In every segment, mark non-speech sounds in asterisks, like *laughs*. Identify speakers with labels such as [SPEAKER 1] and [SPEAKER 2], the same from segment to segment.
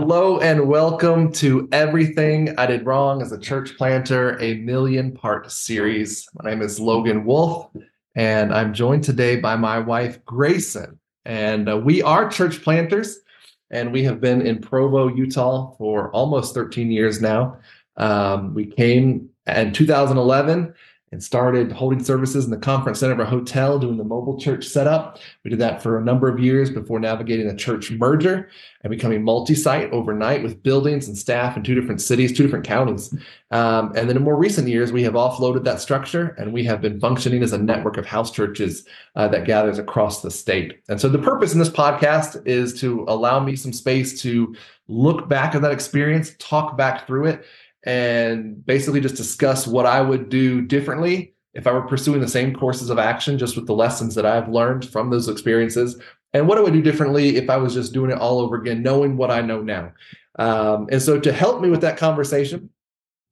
[SPEAKER 1] hello and welcome to Everything I Did Wrong as a Church Planter, a million part series. My name is Logan Wolf, and I'm joined today by my wife, Grayson. And uh, we are church planters, and we have been in Provo, Utah for almost 13 years now. Um, we came in 2011 and started holding services in the conference center of a hotel, doing the mobile church setup. We did that for a number of years before navigating a church merger and becoming multi-site overnight with buildings and staff in two different cities, two different counties. Um, and then in more recent years, we have offloaded that structure and we have been functioning as a network of house churches uh, that gathers across the state. And so the purpose in this podcast is to allow me some space to look back at that experience, talk back through it, and basically just discuss what I would do differently if I were pursuing the same courses of action, just with the lessons that I've learned from those experiences. And what I would do differently if I was just doing it all over again, knowing what I know now. Um, and so to help me with that conversation,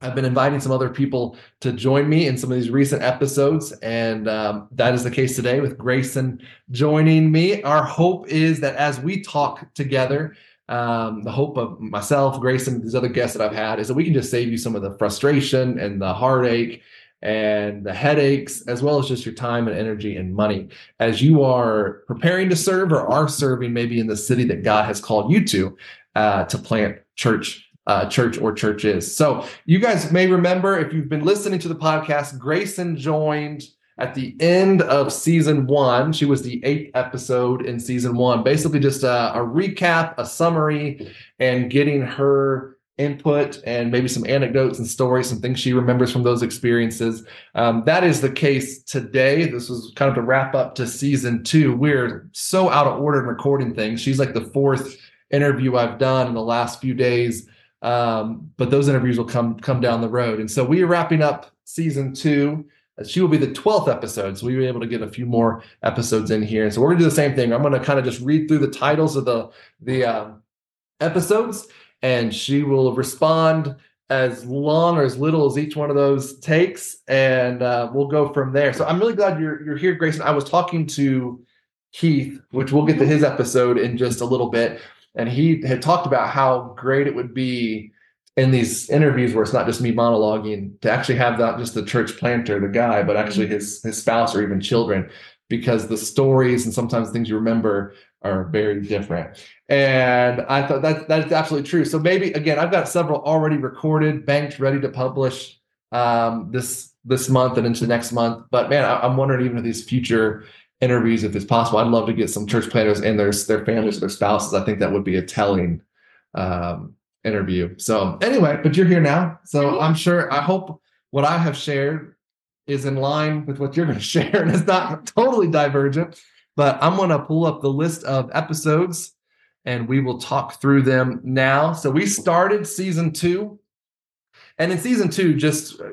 [SPEAKER 1] I've been inviting some other people to join me in some of these recent episodes, and um, that is the case today with Grayson joining me. Our hope is that as we talk together, um, the hope of myself, Grayson, and these other guests that I've had is that we can just save you some of the frustration and the heartache and the headaches, as well as just your time and energy and money as you are preparing to serve or are serving maybe in the city that God has called you to uh, to plant church. Uh, church or churches. So, you guys may remember if you've been listening to the podcast, Grayson joined at the end of season one. She was the eighth episode in season one, basically just a, a, recap, a summary, and getting her input and maybe some anecdotes and stories, some things she remembers from those experiences. Um, that is the case today. This was kind of the wrap up to season two. We're so out of order in recording things. She's like the fourth interview I've done in the last few days. Um, but those interviews will come come down the road. And so we are wrapping up season two she will be the 12th episode. So we were able to get a few more episodes in here. And so we're gonna do the same thing. I'm gonna kind of just read through the titles of the the um, episodes, and she will respond as long or as little as each one of those takes, and uh, we'll go from there. So I'm really glad you're you're here, Grayson. I was talking to Keith, which we'll get to his episode in just a little bit, and he had talked about how great it would be in these interviews where it's not just me monologuing to actually have not just the church planter the guy but actually mm-hmm. his his spouse or even children because the stories and sometimes things you remember are very different. And i thought that that's absolutely true. So maybe again i've got several already recorded banked ready to publish um, this this month and into next month. But man I, i'm wondering even if these future interviews if it's possible i'd love to get some church planters and their their families their spouses. I think that would be a telling um, interview. So anyway, but you're here now. So I'm sure I hope what I have shared is in line with what you're going *laughs* to share and it's not totally divergent. But I'm going to pull up the list of episodes and we will talk through them now. So we started season two. And in season two, just uh,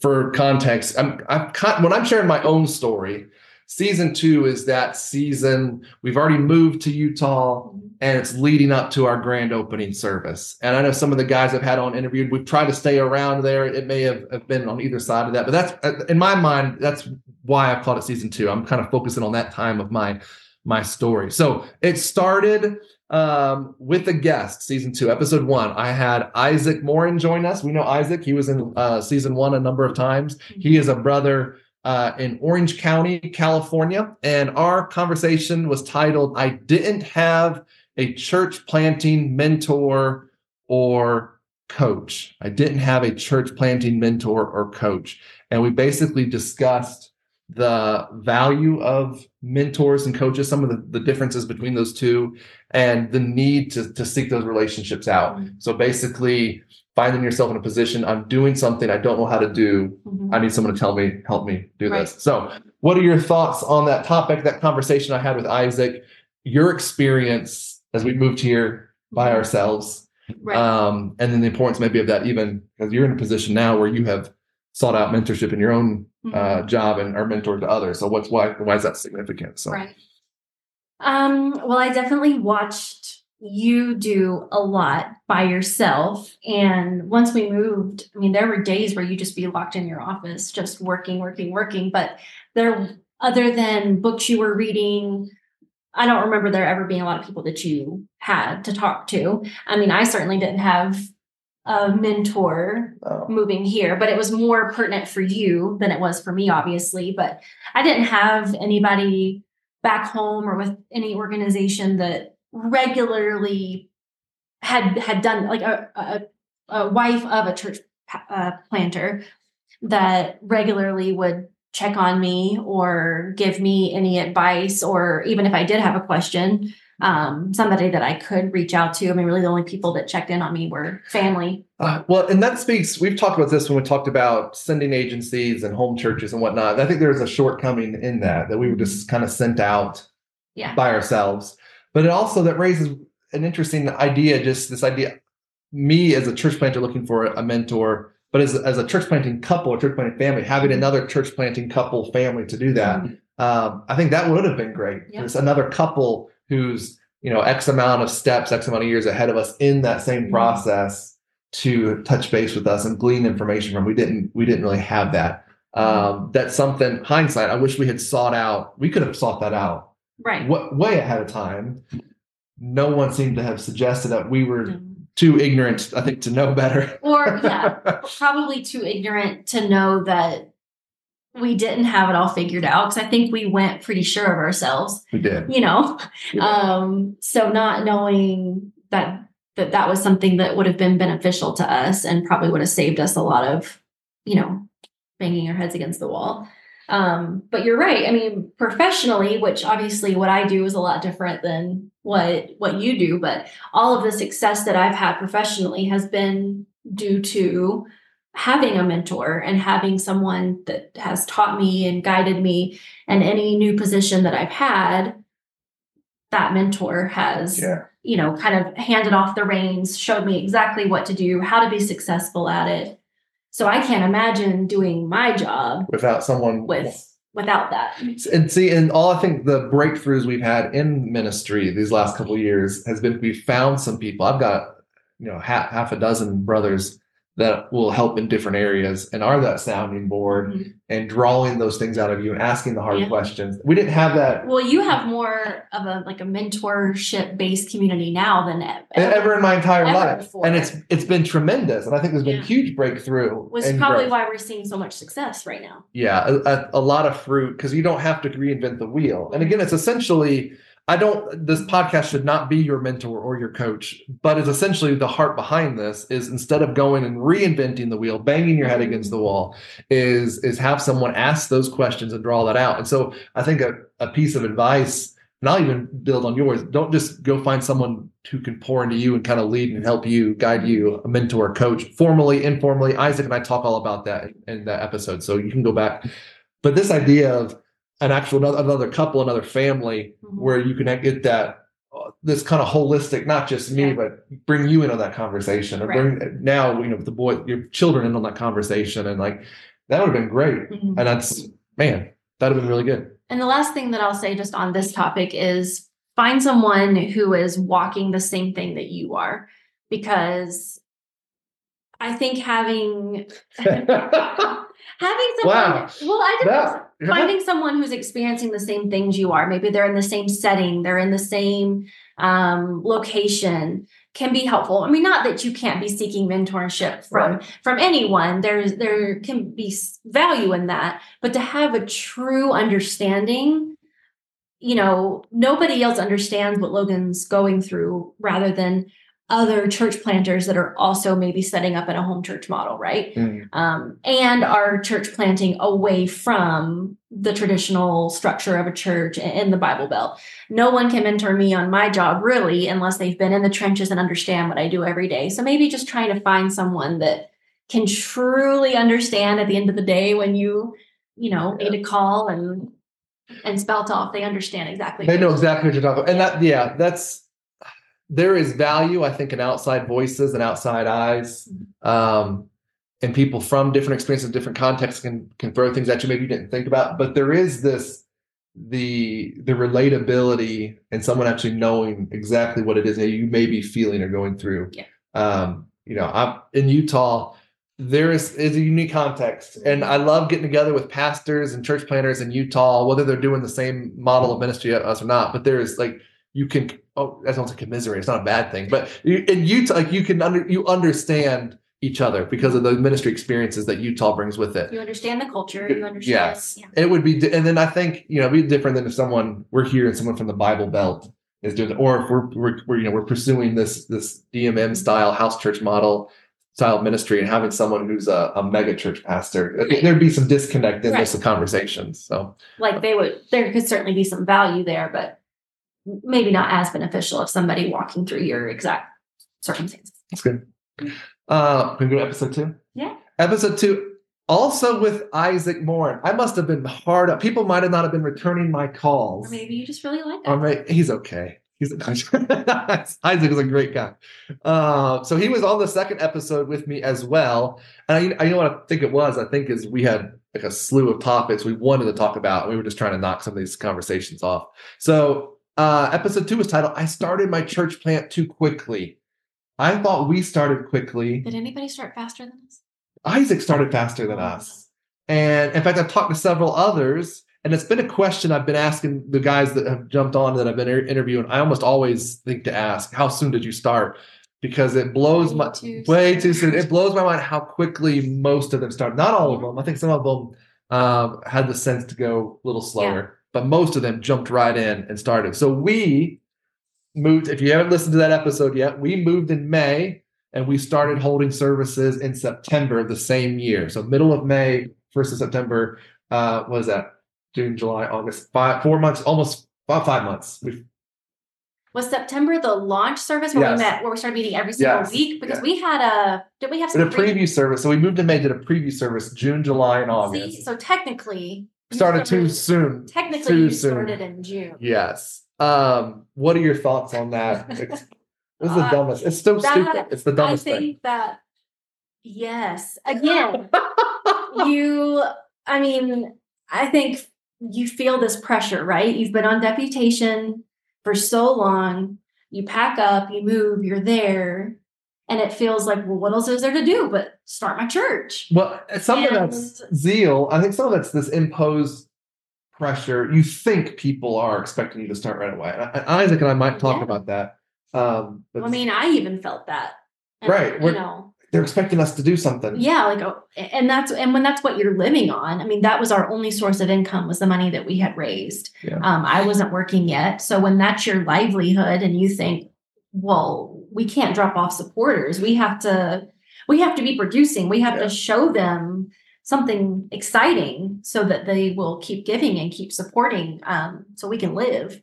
[SPEAKER 1] for context, I'm, I'm when I'm sharing my own story, season two is that season we've already moved to Utah and it's leading up to our grand opening service. And I know some of the guys I've had on interviewed, we've tried to stay around there. It may have, have been on either side of that, but that's uh, in my mind, that's why I've called it season two. I'm kind of focusing on that time of my my story. So it started um, with a guest, season two, episode one. I had Isaac Morin join us. We know Isaac, he was in uh, season one a number of times. He is a brother uh, in Orange County, California. And our conversation was titled, I Didn't Have a church planting mentor or coach. I didn't have a church planting mentor or coach. And we basically discussed the value of mentors and coaches, some of the, the differences between those two, and the need to, to seek those relationships out. Mm-hmm. So basically, finding yourself in a position, I'm doing something I don't know how to do. Mm-hmm. I need someone to tell me, help me do right. this. So, what are your thoughts on that topic, that conversation I had with Isaac, your experience as we moved here by mm-hmm. ourselves. Right. Um, and then the importance maybe of that even because you're in a position now where you have sought out mentorship in your own mm-hmm. uh, job and are mentored to others. So what's why why is that significant? So
[SPEAKER 2] right. Um, well, I definitely watched you do a lot by yourself. And once we moved, I mean, there were days where you just be locked in your office, just working, working, working. But there, other than books you were reading, I don't remember there ever being a lot of people that you had to talk to. I mean, I certainly didn't have a mentor
[SPEAKER 1] Oh.
[SPEAKER 2] moving here, but it was more pertinent for you than it was for me, obviously. But I didn't have anybody back home or with any organization that regularly had had done like a a, a wife of a church uh, planter that regularly would check on me or give me any advice or even if I did have a question, um, somebody that I could reach out to. I mean, really the only people that checked in on me were family.
[SPEAKER 1] Uh, well, and that speaks, we've talked about this when we talked about sending agencies and home churches and whatnot. I think there's a shortcoming in that, that we were just kind of sent out
[SPEAKER 2] Yeah.
[SPEAKER 1] by ourselves. But it also that raises an interesting idea, just this idea, me as a church planter looking for a mentor, but as, as a church planting couple, a church planting family, having
[SPEAKER 2] Mhm.
[SPEAKER 1] another church planting couple family to do that.
[SPEAKER 2] Mhm.
[SPEAKER 1] Um, I think that would have been great.
[SPEAKER 2] Yep.
[SPEAKER 1] There's another couple who's, you know, X amount of steps, X amount of years ahead of us in that same
[SPEAKER 2] Mhm.
[SPEAKER 1] process to touch base with us and glean information from. We didn't, we didn't really have that. Um, that's something hindsight. I wish we had sought out. We could have sought that out
[SPEAKER 2] Right.
[SPEAKER 1] w- way ahead of time. No one seemed to have suggested that we were
[SPEAKER 2] Mhm.
[SPEAKER 1] Too ignorant, I think, to know better.
[SPEAKER 2] Or *laughs* yeah, probably too ignorant to know that we didn't have it all figured out. Because I think we went pretty sure of ourselves,
[SPEAKER 1] we did.
[SPEAKER 2] you know.
[SPEAKER 1] Yeah.
[SPEAKER 2] Um, so not knowing that that that was something that would have been beneficial to us and probably would have saved us a lot of, you know, banging our heads against the wall. Um, but you're right. I mean, professionally, which obviously what I do is a lot different than what what you do, but all of the success that I've had professionally has been due to having a mentor and having someone that has taught me and guided me and any new position that I've had that mentor has
[SPEAKER 1] Yeah.
[SPEAKER 2] you know kind of handed off the reins showed me exactly what to do how to be successful at it so i can't imagine doing my job
[SPEAKER 1] Without someone
[SPEAKER 2] with without that
[SPEAKER 1] and see, and all I think the breakthroughs we've had in ministry these last couple of years has been we found some people. I've got you know half half a dozen brothers that will help in different areas and are that sounding board
[SPEAKER 2] Mhm.
[SPEAKER 1] and drawing those things out of you and asking the hard
[SPEAKER 2] Yeah.
[SPEAKER 1] questions. We didn't have that
[SPEAKER 2] well you have more of a like a mentorship based community now than ever,
[SPEAKER 1] ever in my entire
[SPEAKER 2] ever
[SPEAKER 1] life,
[SPEAKER 2] before.
[SPEAKER 1] and it's it's been tremendous. And I think there's been
[SPEAKER 2] Yeah.
[SPEAKER 1] huge breakthrough.
[SPEAKER 2] was probably
[SPEAKER 1] growth.
[SPEAKER 2] why we're seeing so much success right now
[SPEAKER 1] yeah a, a, a lot of fruit because you don't have to reinvent the wheel and again it's essentially i don't this podcast should not be your mentor or your coach but it's essentially the heart behind this is instead of going and reinventing the wheel banging your head against the wall is is have someone ask those questions and draw that out. And so i think a, a piece of advice and i'll even build on yours don't just go find someone who can pour into you and kind of lead and help you guide you a mentor coach formally informally. Isaac and i talk all about that in, in that episode so you can go back. But this idea of an actual another, couple another family
[SPEAKER 2] Mhm.
[SPEAKER 1] where you can get that uh, this kind of holistic not just me
[SPEAKER 2] Yeah.
[SPEAKER 1] but bring you in on that conversation
[SPEAKER 2] Right.
[SPEAKER 1] bring now you know the boy your children in on that conversation and like that would have been great
[SPEAKER 2] Mhm.
[SPEAKER 1] and that's man that'd have been really good
[SPEAKER 2] And the last thing that I'll say just on this topic is find someone who is walking the same thing that you are because I think having *laughs* having someone
[SPEAKER 1] Wow.
[SPEAKER 2] well I
[SPEAKER 1] That- yeah.
[SPEAKER 2] finding someone who's experiencing the same things you are maybe they're in the same setting they're in the same um, location can be helpful i mean not that you can't be seeking mentorship from from anyone there's there can be value in that but to have a true understanding you know nobody else understands what logan's going through rather than other church planters that are also maybe setting up in a home church model right
[SPEAKER 1] Mm.
[SPEAKER 2] um, and are church planting away from the traditional structure of a church in the Bible Belt. No one can mentor me on my job really unless they've been in the trenches and understand what I do every day. So maybe just trying to find someone that can truly understand at the end of the day when you, you know, need to call and and spelt off. They understand exactly.
[SPEAKER 1] they know exactly what you're talking about and that yeah that's there is value i think in outside voices and outside eyes um and people from different experiences different contexts can can throw things at you maybe you didn't think about but there is this the the relatability and someone actually knowing exactly what it is that you may be feeling or going through
[SPEAKER 2] Yeah.
[SPEAKER 1] um you know i'm in utah there is is a unique context, and I love getting together with pastors and church planters in Utah, whether they're doing the same model of ministry as us or not. But there is like you can oh, I don't say commiserate. It's not a bad thing, but you, in Utah, like you can under you understand each other because of the ministry experiences that Utah brings with it.
[SPEAKER 2] You understand the culture. You understand.
[SPEAKER 1] Yes.
[SPEAKER 2] Yeah.
[SPEAKER 1] It would be, and then I think you know, it'd be different than if someone we're here and someone from the Bible Belt is doing, or if we're, we're, we're you know we're pursuing this this DMM mm-hmm. style house church model style ministry and having someone who's a, a mega church pastor, there'd be some disconnect in
[SPEAKER 2] Right.
[SPEAKER 1] this conversations. So
[SPEAKER 2] Like they would, there could certainly be some value there, but maybe not as beneficial if somebody walking through your exact circumstances.
[SPEAKER 1] that's good. Uh, can we go to episode two?
[SPEAKER 2] Yeah.
[SPEAKER 1] Episode two. Also with Isaac Morin. I must have been hard up. People might have not have been returning my calls.
[SPEAKER 2] Or maybe you just really like that.
[SPEAKER 1] All right, he's okay. He's *laughs* Isaac is a great guy. Uh, so he was on the second episode with me as well. And I, I know what I think it was. I think is we had like a slew of topics we wanted to talk about. We were just trying to knock some of these conversations off. So uh, episode two was titled "I started my church plant too quickly." I thought we started quickly.
[SPEAKER 2] Did anybody start faster than us?
[SPEAKER 1] Isaac started faster than us. And in fact, I've talked to several others, and it's been a question I've been asking the guys that have jumped on that I've been interviewing. I almost always think to ask, "How soon did you start?" Because it blows
[SPEAKER 2] Way
[SPEAKER 1] my
[SPEAKER 2] too
[SPEAKER 1] way
[SPEAKER 2] soon.
[SPEAKER 1] too soon. It blows my mind how quickly most of them start. Not all of them. I think some of them um, had the sense to go a little slower, but most of them jumped right in and started. So we moved. If you haven't listened to that episode yet, we moved in May and we started holding services in September of the same year. So middle of May, first of September. Uh, what is that? June, July, August, five, four months, almost about five months. We
[SPEAKER 2] Was September the launch service where
[SPEAKER 1] Yes.
[SPEAKER 2] we met, where we started meeting every single
[SPEAKER 1] Yes.
[SPEAKER 2] week? Because we had a, did we have
[SPEAKER 1] did
[SPEAKER 2] some
[SPEAKER 1] a preview service. So we moved in May, did a preview service June, July, and
[SPEAKER 2] See,
[SPEAKER 1] August.
[SPEAKER 2] so technically,
[SPEAKER 1] started too soon.
[SPEAKER 2] Technically,
[SPEAKER 1] too
[SPEAKER 2] you
[SPEAKER 1] soon.
[SPEAKER 2] started in June.
[SPEAKER 1] Yes. Um, what are your thoughts on that? *laughs* It's, this is the
[SPEAKER 2] Uh,
[SPEAKER 1] dumbest. It's so
[SPEAKER 2] that-
[SPEAKER 1] stupid. It's the
[SPEAKER 2] I
[SPEAKER 1] dumbest
[SPEAKER 2] think
[SPEAKER 1] thing.
[SPEAKER 2] that yes, *laughs* again, you. I mean, I think you feel this pressure, right? You've been on deputation for so long. You pack up, you move, you're there, and it feels like, well, what else is there to do but start my church?
[SPEAKER 1] Well, some of that's zeal. I think some of that's this imposed pressure. You think people are expecting you to start right away. And Isaac and I might talk
[SPEAKER 2] Yeah.
[SPEAKER 1] about that. Um, but
[SPEAKER 2] I mean, I even felt that. And,
[SPEAKER 1] Right,
[SPEAKER 2] You know,
[SPEAKER 1] they're expecting us to do something.
[SPEAKER 2] yeah like oh, and that's and when that's what you're living on i mean that was our only source of income was the money that we had raised
[SPEAKER 1] Yeah.
[SPEAKER 2] um, i wasn't working yet so when that's your livelihood and you think well we can't drop off supporters. We have to we have to be producing. We have
[SPEAKER 1] Yeah.
[SPEAKER 2] to show them something exciting so that they will keep giving and keep supporting um, so we can live.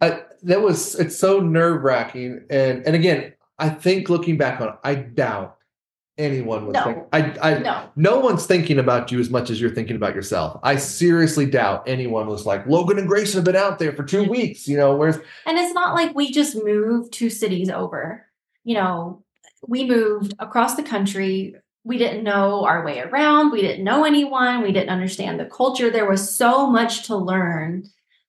[SPEAKER 1] I, that was it's so nerve wracking and and again I think looking back on it, I doubt anyone would
[SPEAKER 2] No.
[SPEAKER 1] think I I
[SPEAKER 2] no
[SPEAKER 1] no one's thinking about you as much as you're thinking about yourself. I seriously doubt anyone was like Logan and Grayson have been out there for two weeks. You know, where's
[SPEAKER 2] And it's not like we just moved two cities over. You know, we moved across the country. We didn't know our way around. We didn't know anyone. We didn't understand the culture. There was so much to learn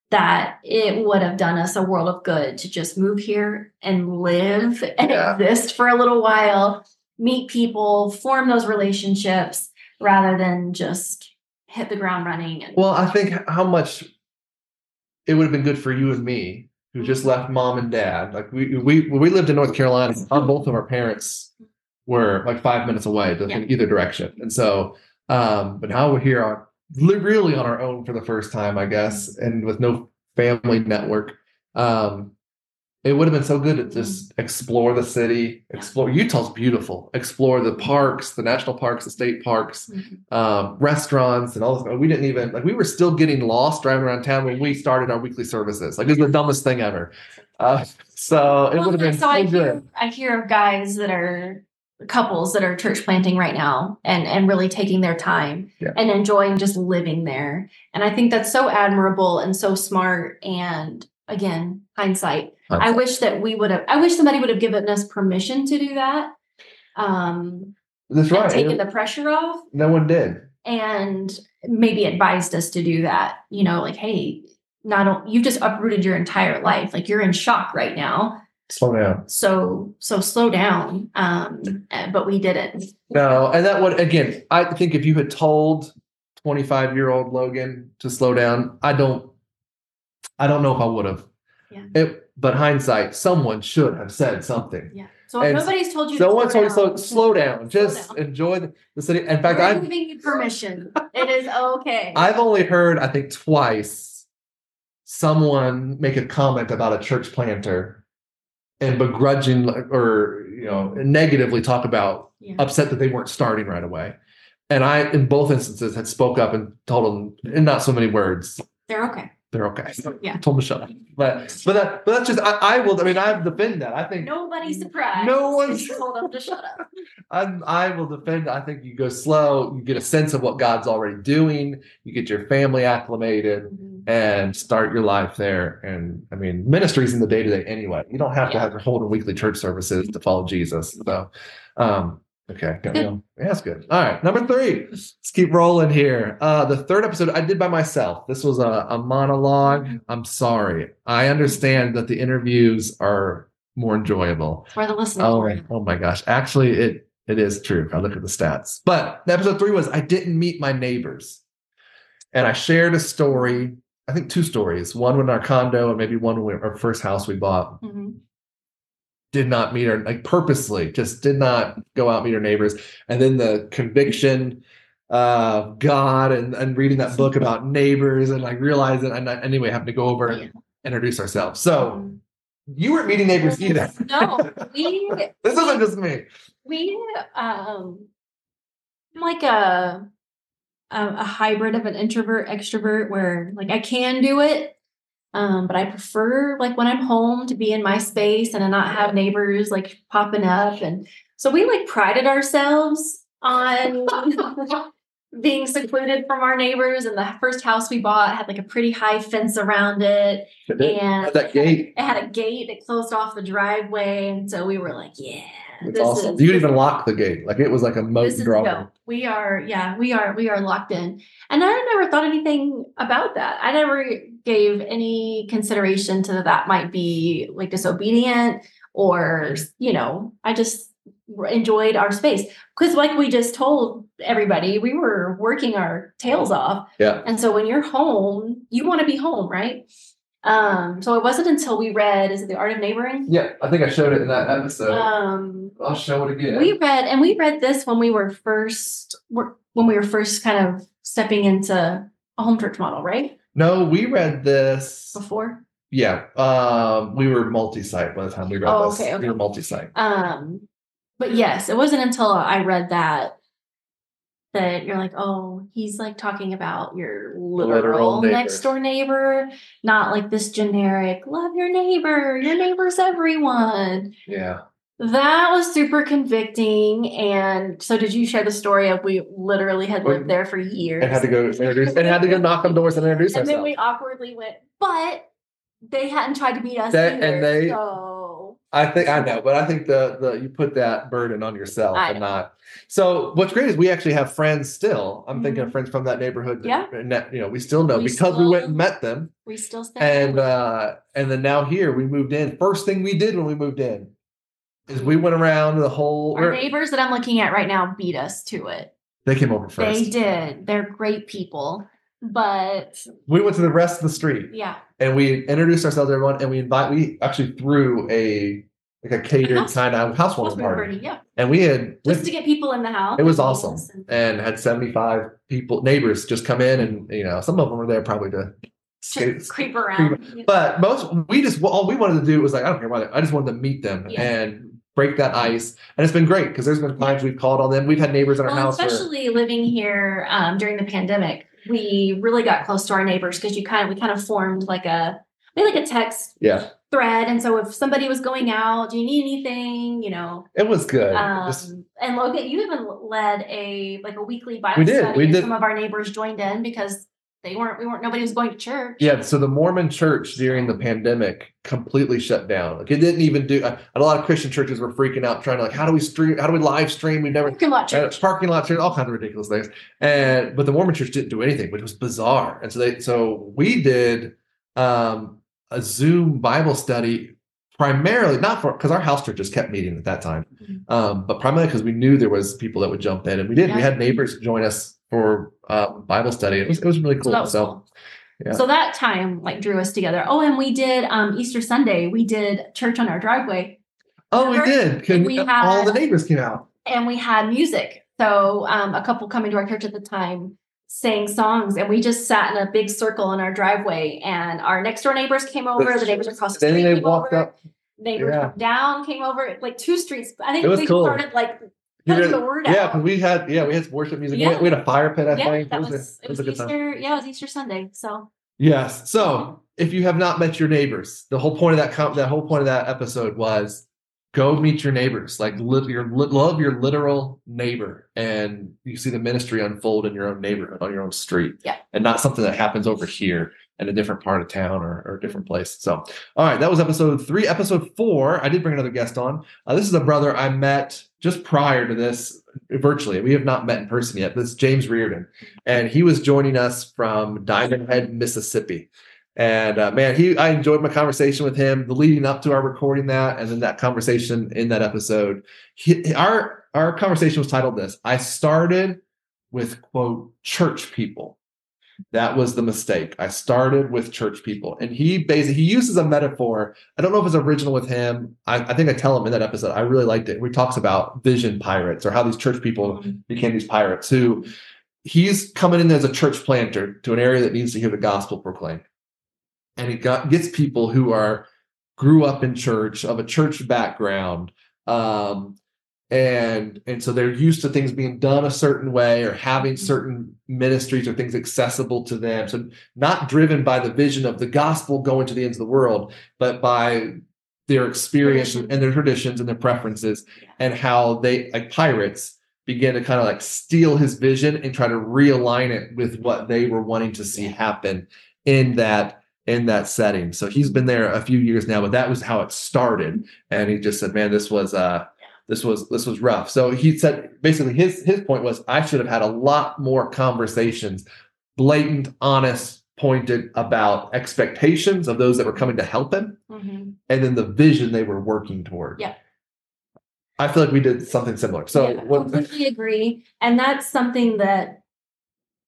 [SPEAKER 2] that it would have done us a world of good to just move here and live and
[SPEAKER 1] Yeah.
[SPEAKER 2] exist for a little while, meet people, form those relationships rather than just hit the ground running. And
[SPEAKER 1] well, I think how much it would have been good for you and me who just left mom and dad. Like we we we lived in North Carolina. on both of our parents were like five minutes away to- in either direction, and so um, but now we're here on really on our own for the first time, I guess, and with no family network. Um, it would have been so good to just explore the city, explore Utah's beautiful, explore the parks, the national parks, the state parks, um, restaurants, and all this. We didn't even like we were still getting lost driving around town when we started our weekly services. Like it was the dumbest thing ever. Uh, so it
[SPEAKER 2] Well,
[SPEAKER 1] would have been
[SPEAKER 2] so I
[SPEAKER 1] so
[SPEAKER 2] hear,
[SPEAKER 1] good.
[SPEAKER 2] I hear of guys that are couples that are church planting right now and and really taking their time
[SPEAKER 1] Yeah.
[SPEAKER 2] and enjoying just living there. And I think that's so admirable and so smart. And again, hindsight. I wish that we would have. I wish somebody would have given us permission to do that. Um,
[SPEAKER 1] That's right.
[SPEAKER 2] taken the pressure off
[SPEAKER 1] no one did.
[SPEAKER 2] and maybe advised us to do that. You know, like, hey, not o- you've just uprooted your entire life. Like you're in shock right now.
[SPEAKER 1] Slow down.
[SPEAKER 2] So so slow down. Um, uh, but we didn't.
[SPEAKER 1] No, and that would again, I think if you had told 25 year old Logan to slow down, I don't I don't know if I would have.
[SPEAKER 2] Yeah.
[SPEAKER 1] It but hindsight, someone should have said something.
[SPEAKER 2] Yeah. So if
[SPEAKER 1] And
[SPEAKER 2] nobody's told you, to
[SPEAKER 1] Someone told you slow,
[SPEAKER 2] down,
[SPEAKER 1] slow down.
[SPEAKER 2] slow
[SPEAKER 1] Just
[SPEAKER 2] down.
[SPEAKER 1] enjoy the, the city. In fact,
[SPEAKER 2] We're
[SPEAKER 1] I'm
[SPEAKER 2] giving you permission. it is okay. *laughs*
[SPEAKER 1] I've only heard, I think, twice someone make a comment about a church planter and begrudging or you know negatively talk about
[SPEAKER 2] yeah.
[SPEAKER 1] upset that they weren't starting right away. And I, in both instances, had spoke up and told them in not so many words
[SPEAKER 2] They're okay.
[SPEAKER 1] They're okay.
[SPEAKER 2] Yeah.
[SPEAKER 1] told them to shut up. But but that but that's just I, I will. I mean, I defend that. I think
[SPEAKER 2] Nobody's surprised.
[SPEAKER 1] No one's-
[SPEAKER 2] told them to shut up. *laughs*
[SPEAKER 1] I I will defend. I think you go slow. You get a sense of what God's already doing. You get your family acclimated
[SPEAKER 2] Mhm.
[SPEAKER 1] and start your life there. And I mean, ministry's in the day to day anyway. You don't have to
[SPEAKER 2] Yeah.
[SPEAKER 1] have hold a weekly church services to follow Jesus. So, um, okay, got me on. yeah, that's good. All right, number three. Let's keep rolling here. Uh, the third episode I did by myself. This was a, a monologue. I'm sorry. I understand that the interviews are more enjoyable.
[SPEAKER 2] For the listener.
[SPEAKER 1] Oh, oh my gosh. Actually, it it is true. I look at the stats. But episode three was I didn't meet my neighbors. And I shared a story, I think two stories. One in our condo and maybe one in our first house we bought.
[SPEAKER 2] Mhm.
[SPEAKER 1] Did not meet our like purposely, just did not go out meet our neighbors. And then the conviction of God and, and reading that book about neighbors and like realizing and I- anyway having to go over and introduce ourselves. So
[SPEAKER 2] Um,
[SPEAKER 1] you weren't meeting neighbors either.
[SPEAKER 2] No, we *laughs*
[SPEAKER 1] this isn't just me.
[SPEAKER 2] we um I'm like a, a a hybrid of an introvert extrovert where like I can do it um but I prefer like when I'm home to be in my space and to not have neighbors like popping up. And so we like prided ourselves on *laughs* being secluded from our neighbors. And the first house we bought had like a pretty high fence around it. And
[SPEAKER 1] that gate.
[SPEAKER 2] it had a gate that closed off the driveway. And so we were like yeah
[SPEAKER 1] It's
[SPEAKER 2] this
[SPEAKER 1] awesome.
[SPEAKER 2] is-
[SPEAKER 1] You could even lock the gate. Like it was like a moat
[SPEAKER 2] this is We are, yeah, we are, we are locked in. And I never thought anything about that. I never gave any consideration to that might be like disobedient or, you know, I just enjoyed our space. Because like we just told everybody, we were working our tails off.
[SPEAKER 1] Yeah.
[SPEAKER 2] And so when you're home, you want to be home, right? Um, so it wasn't until we read, is it the art of neighboring?
[SPEAKER 1] Yeah, I think I showed it in that episode.
[SPEAKER 2] Um,
[SPEAKER 1] I'll show it again.
[SPEAKER 2] we read and we read this when we were first when we were first kind of stepping into a home church model right
[SPEAKER 1] no, we read this.
[SPEAKER 2] before
[SPEAKER 1] Yeah, um, we were multi-site by the time we read
[SPEAKER 2] Oh,
[SPEAKER 1] this.
[SPEAKER 2] okay, okay.
[SPEAKER 1] We were multi-site.
[SPEAKER 2] um but yes it wasn't until i read that that you're like oh he's like talking about your
[SPEAKER 1] literal
[SPEAKER 2] literal next door neighbor not like this generic love your neighbor your neighbor's everyone
[SPEAKER 1] Yeah.
[SPEAKER 2] that was super convicting and so did you share the story of we literally had lived there for years
[SPEAKER 1] And had to go *laughs* introduce and had to go knock on doors and introduce ourselves.
[SPEAKER 2] and then we awkwardly went, but they hadn't tried to meet us
[SPEAKER 1] That-
[SPEAKER 2] either.
[SPEAKER 1] and they-
[SPEAKER 2] so
[SPEAKER 1] I think I know, but I think the the you put that burden on yourself and not. So what's great is we actually have friends still. I'm thinking of friends from that neighborhood. That,
[SPEAKER 2] Mm-hmm. Yeah.
[SPEAKER 1] that, you know, we still know
[SPEAKER 2] We
[SPEAKER 1] because we went and met them.
[SPEAKER 2] we still stay.
[SPEAKER 1] and uh and then now here we moved in first thing we did when we moved in is we went around the whole
[SPEAKER 2] our neighbors that I'm looking at right now beat us to it.
[SPEAKER 1] they came over first
[SPEAKER 2] They did. They're great people. But
[SPEAKER 1] we went to the rest of the street
[SPEAKER 2] yeah,
[SPEAKER 1] and we introduced ourselves to everyone and we invite we actually threw a like a catered kind of housewarming party
[SPEAKER 2] party, yeah.
[SPEAKER 1] and we had
[SPEAKER 2] Just to get people in the house.
[SPEAKER 1] it was awesome
[SPEAKER 2] listen.
[SPEAKER 1] and had 75 people neighbors just come in and you know some of them were there probably to skate
[SPEAKER 2] creep around.
[SPEAKER 1] But most we just all we wanted to do was like I don't care about it. I just wanted to meet them
[SPEAKER 2] Yeah.
[SPEAKER 1] and break that ice, and it's been great because there's been times we've called on them. We've had neighbors in our
[SPEAKER 2] well,
[SPEAKER 1] house. Where,
[SPEAKER 2] especially living here um, during the pandemic, we really got close to our neighbors because you kind of we kind of formed like a maybe like a text
[SPEAKER 1] yeah,
[SPEAKER 2] thread. And so if somebody was going out, do you need anything? You know,
[SPEAKER 1] it was good.
[SPEAKER 2] um,
[SPEAKER 1] Just-
[SPEAKER 2] and Logan, you even led a like a weekly Bible
[SPEAKER 1] We did,
[SPEAKER 2] study.
[SPEAKER 1] we did.
[SPEAKER 2] Some of our neighbors joined in because they weren't we weren't nobody was going to church.
[SPEAKER 1] yeah, so the Mormon Church during the pandemic completely shut down. Like it didn't even do. uh, a lot of Christian churches were freaking out, trying to like, how do we stream? How do we live stream? We've never
[SPEAKER 2] Parking lot
[SPEAKER 1] uh,
[SPEAKER 2] church.
[SPEAKER 1] parking lot church, all kinds of ridiculous things. And but the Mormon church didn't do anything, which was bizarre. And so they so we did um a Zoom Bible study primarily not for because our house church just kept meeting at that time,
[SPEAKER 2] Mhm.
[SPEAKER 1] um, but primarily because we knew there was people that would jump in, and we did. We had neighbors join us for uh, Bible study. It was it was really
[SPEAKER 2] So
[SPEAKER 1] cool.
[SPEAKER 2] that was
[SPEAKER 1] So,
[SPEAKER 2] cool.
[SPEAKER 1] yeah.
[SPEAKER 2] So that time like drew us together. Oh, and we did um Easter Sunday. We did church on our driveway
[SPEAKER 1] oh, we did. Can,
[SPEAKER 2] We
[SPEAKER 1] all the neighbors came out.
[SPEAKER 2] and we had music. So um, a couple coming to our church at the time sang songs, and we just sat in a big circle in our driveway. And our next door neighbors came over.
[SPEAKER 1] That's
[SPEAKER 2] the neighbors across the
[SPEAKER 1] Then
[SPEAKER 2] street
[SPEAKER 1] they
[SPEAKER 2] came
[SPEAKER 1] walked
[SPEAKER 2] over.
[SPEAKER 1] up.
[SPEAKER 2] Neighbors
[SPEAKER 1] Yeah.
[SPEAKER 2] down came over. Like two streets. I think
[SPEAKER 1] It was
[SPEAKER 2] we
[SPEAKER 1] cool.
[SPEAKER 2] started like The word
[SPEAKER 1] yeah,
[SPEAKER 2] out.
[SPEAKER 1] because we had yeah we had some worship music. We,
[SPEAKER 2] Yeah.
[SPEAKER 1] had, we had a fire pit. I
[SPEAKER 2] yeah,
[SPEAKER 1] think
[SPEAKER 2] that
[SPEAKER 1] it was,
[SPEAKER 2] was,
[SPEAKER 1] a,
[SPEAKER 2] it was,
[SPEAKER 1] time.
[SPEAKER 2] Easter. Yeah, it was Easter Sunday. So
[SPEAKER 1] Yes. So if you have not met your neighbors, the whole point of that com- that whole point of that episode was go meet your neighbors, like li- your love your literal neighbor, and you see the ministry unfold in your own neighborhood on your own street,
[SPEAKER 2] Yeah.
[SPEAKER 1] and not something that happens over here in a different part of town or, or a different place. So, all right, that was episode three. Episode four, I did bring another guest on. Uh, this is a brother I met just prior to this virtually. We have not met in person yet. This is James Reardon, and he was joining us from Diamondhead, Mississippi. And uh, man, he I enjoyed my conversation with him, the leading up to our recording that, and then that conversation in that episode. He, our our conversation was titled this. I started with quote church people. That was the mistake. I started with church people, and he basically he uses a metaphor. I don't know if it's original with him. I, I think I tell him in that episode. I really liked it. Where he talks about vision pirates or how these church people became these pirates who he's coming in as a church planter to an area that needs to hear the gospel proclaimed and he got gets people who are grew up in church of a church background um and and so they're used to things being done a certain way or having certain ministries or things accessible to them so not driven by the vision of the gospel going to the ends of the world but by their experience and their traditions and their preferences and how they like pirates began to kind of like steal his vision and try to realign it with what they were wanting to see happen in that in that setting. So he's been there a few years now, but that was how it started. And he just said, "Man, this was uh this was this was rough." So he said basically his his point was I should have had a lot more conversations, blatant, honest, pointed about expectations of those that were coming to help him
[SPEAKER 2] Mhm.
[SPEAKER 1] and then the vision they were working toward.
[SPEAKER 2] Yeah.
[SPEAKER 1] I feel like we did something similar. So
[SPEAKER 2] Yeah,
[SPEAKER 1] what
[SPEAKER 2] completely agree. And that's something that,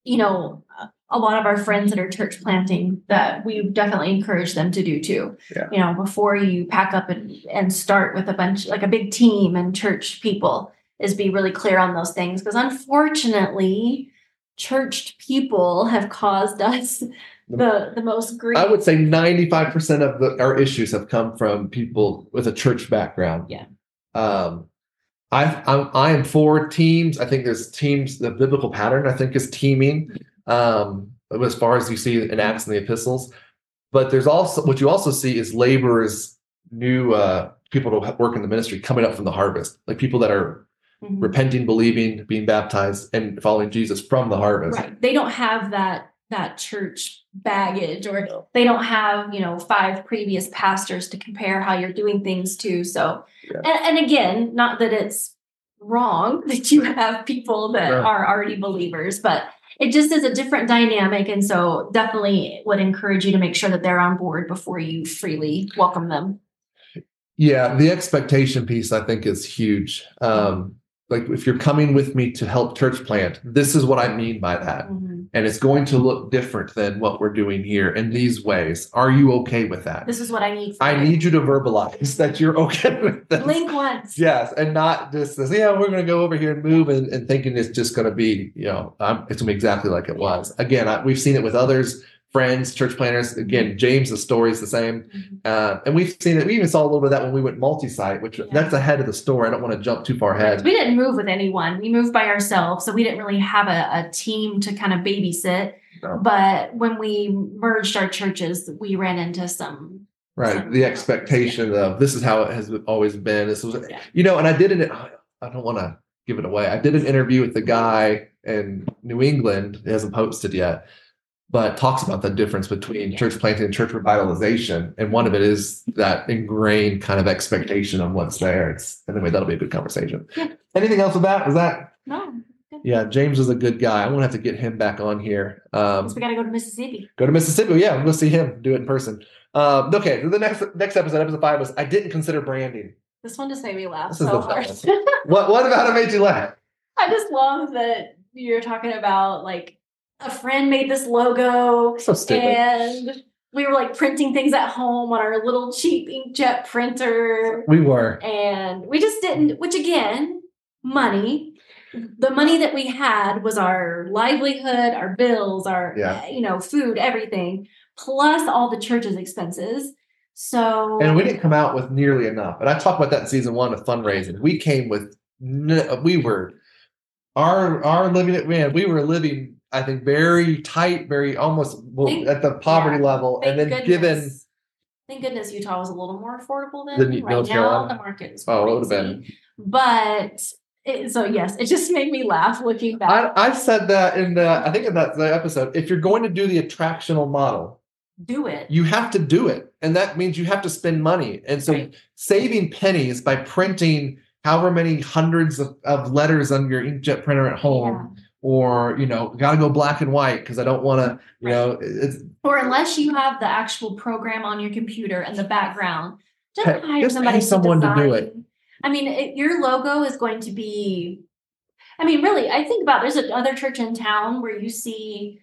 [SPEAKER 2] you know, a- lot of our friends that are church planting that we definitely encourage them to do too.
[SPEAKER 1] Yeah.
[SPEAKER 2] You know, before you pack up and, and start with a bunch like a big team and church people, is be really clear on those things. Because unfortunately, churched people have caused us the the most grief.
[SPEAKER 1] I would say 95% of the, our issues have come from people with a church background.
[SPEAKER 2] Yeah.
[SPEAKER 1] Um, I, I'm, I am for teams. I think there's teams, the biblical pattern, I think, is teaming um, as far as you see in Acts and the epistles. But there's also what you also see is laborers, new uh, people to work in the ministry coming up from the harvest, like people that are
[SPEAKER 2] Mhm.
[SPEAKER 1] repenting, believing, being baptized, and following Jesus from the harvest.
[SPEAKER 2] right they don't have that that church baggage or they don't have you know five previous pastors to compare how you're doing things to so
[SPEAKER 1] Yeah.
[SPEAKER 2] and, and again not that it's wrong *laughs* that you have people that
[SPEAKER 1] Sure.
[SPEAKER 2] are already believers but it just is a different dynamic and so definitely would encourage you to make sure that they're on board before you freely welcome them
[SPEAKER 1] Yeah, the expectation piece I think is huge. Um, like if you're coming with me to help church plant, this is what I mean by that.
[SPEAKER 2] Mhm.
[SPEAKER 1] And it's going to look different than what we're doing here in these ways. Are you okay with that?
[SPEAKER 2] this is what i need
[SPEAKER 1] I need you to verbalize *laughs* that you're okay with this.
[SPEAKER 2] blink once
[SPEAKER 1] Yes, and not just this, yeah, we're going to go over here and move and, and thinking it's just going to be, you know, um, it's going to be exactly like it was. Again, I, we've seen it with others, friends, church planters. Again, James, the story is the same.
[SPEAKER 2] Mhm.
[SPEAKER 1] Uh, and we've seen it. We even saw a little bit of that when we went multi-site, which
[SPEAKER 2] Yeah.
[SPEAKER 1] that's ahead of the story. I don't want to jump too far ahead.
[SPEAKER 2] We didn't move with anyone. We moved by ourselves. So we didn't really have a, a team to kind of babysit.
[SPEAKER 1] No.
[SPEAKER 2] But when we merged our churches, we ran into some.
[SPEAKER 1] Right.
[SPEAKER 2] some-
[SPEAKER 1] The expectation of this is how it has always been. This was,
[SPEAKER 2] Yeah.
[SPEAKER 1] you know, and I did it. I don't want to give it away. I did an interview with the guy in New England. He hasn't posted yet, but talks about the difference between church planting and church revitalization. And one of it is that ingrained kind of expectation of what's there. It's anyway, that'll be a good conversation.
[SPEAKER 2] Yeah.
[SPEAKER 1] Anything else with that? Was that
[SPEAKER 2] No.
[SPEAKER 1] Yeah, James is a good guy. I'm gonna have to get him back on here. Um,
[SPEAKER 2] we got to go to Mississippi.
[SPEAKER 1] go to Mississippi. Yeah, we'll see him do it in person. Um, okay, so the next next episode, episode five, was I didn't consider branding.
[SPEAKER 2] This one just made me laugh
[SPEAKER 1] This is
[SPEAKER 2] so hard.
[SPEAKER 1] What what about it made you laugh? *laughs*
[SPEAKER 2] I just love that you're talking about like a friend made this logo
[SPEAKER 1] So stupid.
[SPEAKER 2] and we were like printing things at home on our little cheap inkjet printer
[SPEAKER 1] we were.
[SPEAKER 2] and we just didn't which again money the money that we had was our livelihood our bills our
[SPEAKER 1] Yeah.
[SPEAKER 2] you know food everything plus all the church's expenses so
[SPEAKER 1] And we didn't come out with nearly enough. And I talked about that in season one of fundraising. We came with we were our our living man, we were living, I think, very tight, very almost well,
[SPEAKER 2] Thank-
[SPEAKER 1] at the poverty
[SPEAKER 2] yeah.
[SPEAKER 1] level. and then
[SPEAKER 2] goodness,
[SPEAKER 1] given
[SPEAKER 2] thank goodness utah was a little more affordable than
[SPEAKER 1] Than
[SPEAKER 2] right
[SPEAKER 1] North
[SPEAKER 2] now
[SPEAKER 1] Carolina?
[SPEAKER 2] the market is
[SPEAKER 1] oh, it would have been.
[SPEAKER 2] but it, so yes it just made me laugh looking back
[SPEAKER 1] I, I said that in the I think in that the episode. If you're going to do the attractional model,
[SPEAKER 2] do it
[SPEAKER 1] you have to do it. And that means you have to spend money. And so
[SPEAKER 2] Right.
[SPEAKER 1] saving pennies by printing however many hundreds of, of letters on your inkjet printer at home, or you know, gotta go black and white because I don't want to, you know, it's
[SPEAKER 2] or unless you have the actual program on your computer and the background, just hire
[SPEAKER 1] just
[SPEAKER 2] somebody
[SPEAKER 1] someone to do it.
[SPEAKER 2] I mean, it, your logo is going to be. I mean, really, I think about there's another church in town where you see